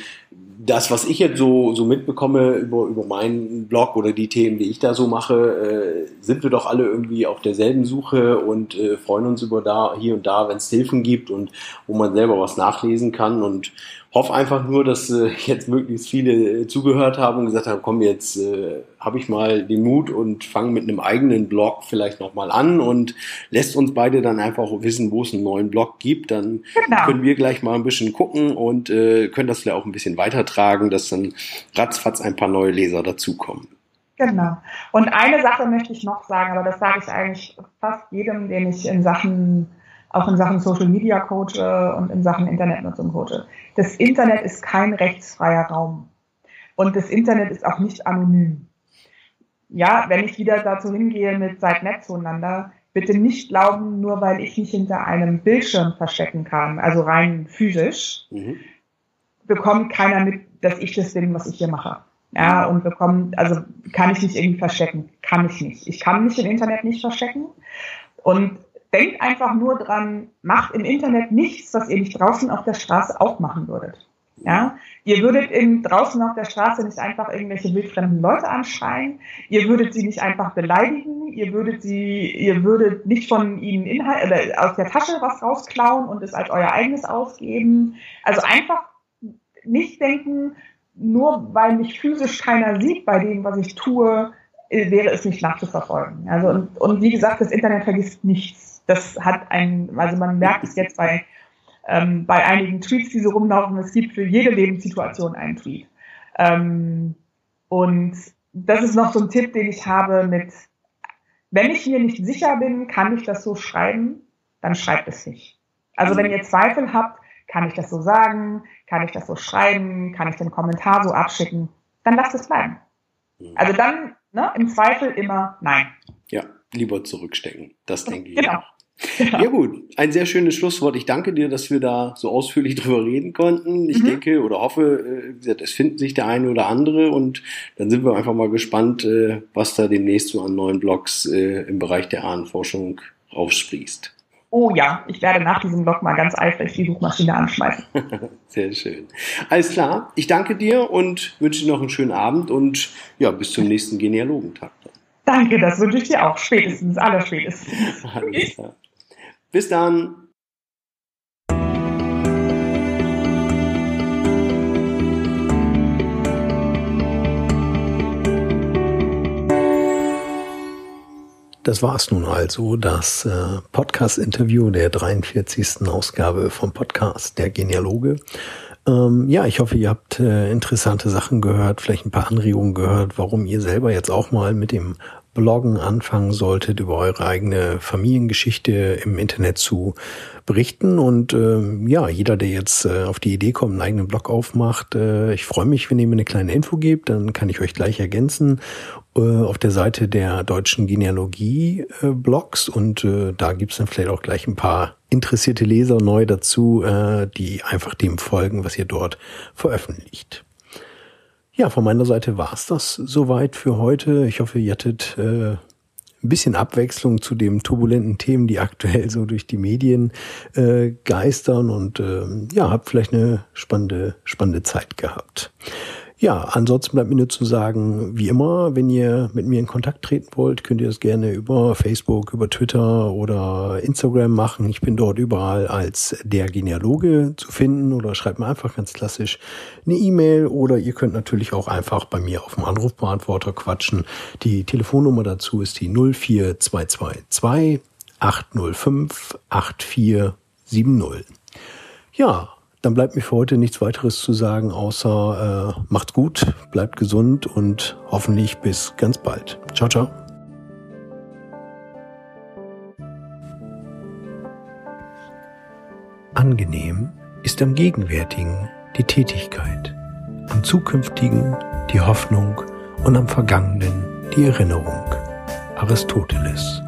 das, was ich jetzt so, so mitbekomme über, über meinen Blog oder die Themen, die ich da so mache, äh, sind wir doch alle irgendwie auf derselben Suche und äh, freuen uns über da, hier und da, wenn es Hilfen gibt und wo man selber was nachlesen kann. Und hoffe einfach nur, dass äh, jetzt möglichst viele äh, zugehört haben und gesagt haben, komm, jetzt äh, habe ich mal den Mut und fange mit einem eigenen Blog vielleicht nochmal an und lässt uns beide dann einfach wissen, wo es einen neuen Blog gibt. Dann genau. können wir gleich mal ein bisschen gucken und äh, können das vielleicht auch ein bisschen weitertragen, dass dann ratzfatz ein paar neue Leser dazukommen. Genau. Und eine Sache möchte ich noch sagen, aber das sage ich eigentlich fast jedem, den ich in Sachen auch in Sachen Social Media coache und in Sachen Internetnutzung coache. Das Internet ist kein rechtsfreier Raum. Und das Internet ist auch nicht anonym. Ja, wenn ich wieder dazu hingehe mit seid nett zueinander, bitte nicht glauben, nur weil ich mich hinter einem Bildschirm verstecken kann, also rein physisch, mhm. bekommt keiner mit, dass ich das bin, was ich hier mache. Ja, und bekommt, also kann ich mich irgendwie verstecken. Kann ich nicht. Ich kann mich im Internet nicht verstecken. Und denkt einfach nur dran, macht im Internet nichts, was ihr nicht draußen auf der Straße auch machen würdet. Ja, ihr würdet in, draußen auf der Straße nicht einfach irgendwelche wildfremden Leute anschreien. Ihr würdet sie nicht einfach beleidigen. Ihr würdet sie, ihr würdet nicht von ihnen Inhalt, oder aus der Tasche was rausklauen und es als euer eigenes ausgeben. Also einfach nicht denken, nur weil mich physisch keiner sieht bei dem, was ich tue, wäre es nicht nachzuverfolgen. Also, und, und wie gesagt, das Internet vergisst nichts das hat ein, also man merkt es jetzt bei, ähm, bei einigen Tweets, die so rumlaufen, es gibt für jede Lebenssituation einen Tweet. Ähm, und das ist noch so ein Tipp, den ich habe mit, wenn ich mir nicht sicher bin, kann ich das so schreiben, dann schreibt es nicht. Also wenn ihr Zweifel habt, kann ich das so sagen, kann ich das so schreiben, kann ich den Kommentar so abschicken, dann lasst es bleiben. Also dann, ne, im Zweifel immer nein. Lieber zurückstecken. Das denke ich. Genau. Ja. ja. gut, ein sehr schönes Schlusswort. Ich danke dir, dass wir da so ausführlich *laughs* drüber reden konnten. Ich mhm. denke oder hoffe, äh, es finden sich der eine oder andere und dann sind wir einfach mal gespannt, äh, was da demnächst so an neuen Blogs äh, im Bereich der Ahnenforschung aufsprießt. Oh ja, ich werde nach diesem Blog mal ganz eifrig die Suchmaschine anschmeißen. *laughs* Sehr schön. Alles klar, ich danke dir und wünsche dir noch einen schönen Abend und ja, bis zum nächsten Genealogentag. Danke, das wünsche ich dir auch. Spätestens, allerspätestens. *laughs* Alles klar. Bis dann. Das war es nun also, das äh, Podcast-Interview der 43. Ausgabe vom Podcast Der Genealoge. Ähm, ja, ich hoffe, ihr habt äh, interessante Sachen gehört, vielleicht ein paar Anregungen gehört, warum ihr selber jetzt auch mal mit dem Bloggen anfangen solltet, über eure eigene Familiengeschichte im Internet zu berichten. Und äh, ja, jeder, der jetzt äh, auf die Idee kommt, einen eigenen Blog aufmacht, äh, ich freue mich, wenn ihr mir eine kleine Info gebt, dann kann ich euch gleich ergänzen äh, auf der Seite der deutschen Genealogie-Blogs. und äh, da gibt's dann vielleicht auch gleich ein paar interessierte Leser neu dazu, äh, die einfach dem folgen, was ihr dort veröffentlicht. Ja, von meiner Seite war's das soweit für heute. Ich hoffe, ihr hattet äh, ein bisschen Abwechslung zu den turbulenten Themen, die aktuell so durch die Medien äh, geistern und äh, ja, habt vielleicht eine spannende, spannende Zeit gehabt. Ja, ansonsten bleibt mir nur zu sagen, wie immer, wenn ihr mit mir in Kontakt treten wollt, könnt ihr das gerne über Facebook, über Twitter oder Instagram machen. Ich bin dort überall als der Genealoge zu finden oder schreibt mir einfach ganz klassisch eine E-Mail oder ihr könnt natürlich auch einfach bei mir auf dem Anrufbeantworter quatschen. Die Telefonnummer dazu ist die 04222 805 8470. Ja, dann bleibt mir für heute nichts weiteres zu sagen, außer äh, macht's gut, bleibt gesund und hoffentlich bis ganz bald. Ciao, ciao. Angenehm ist am Gegenwärtigen die Tätigkeit, am Zukünftigen die Hoffnung und am Vergangenen die Erinnerung. Aristoteles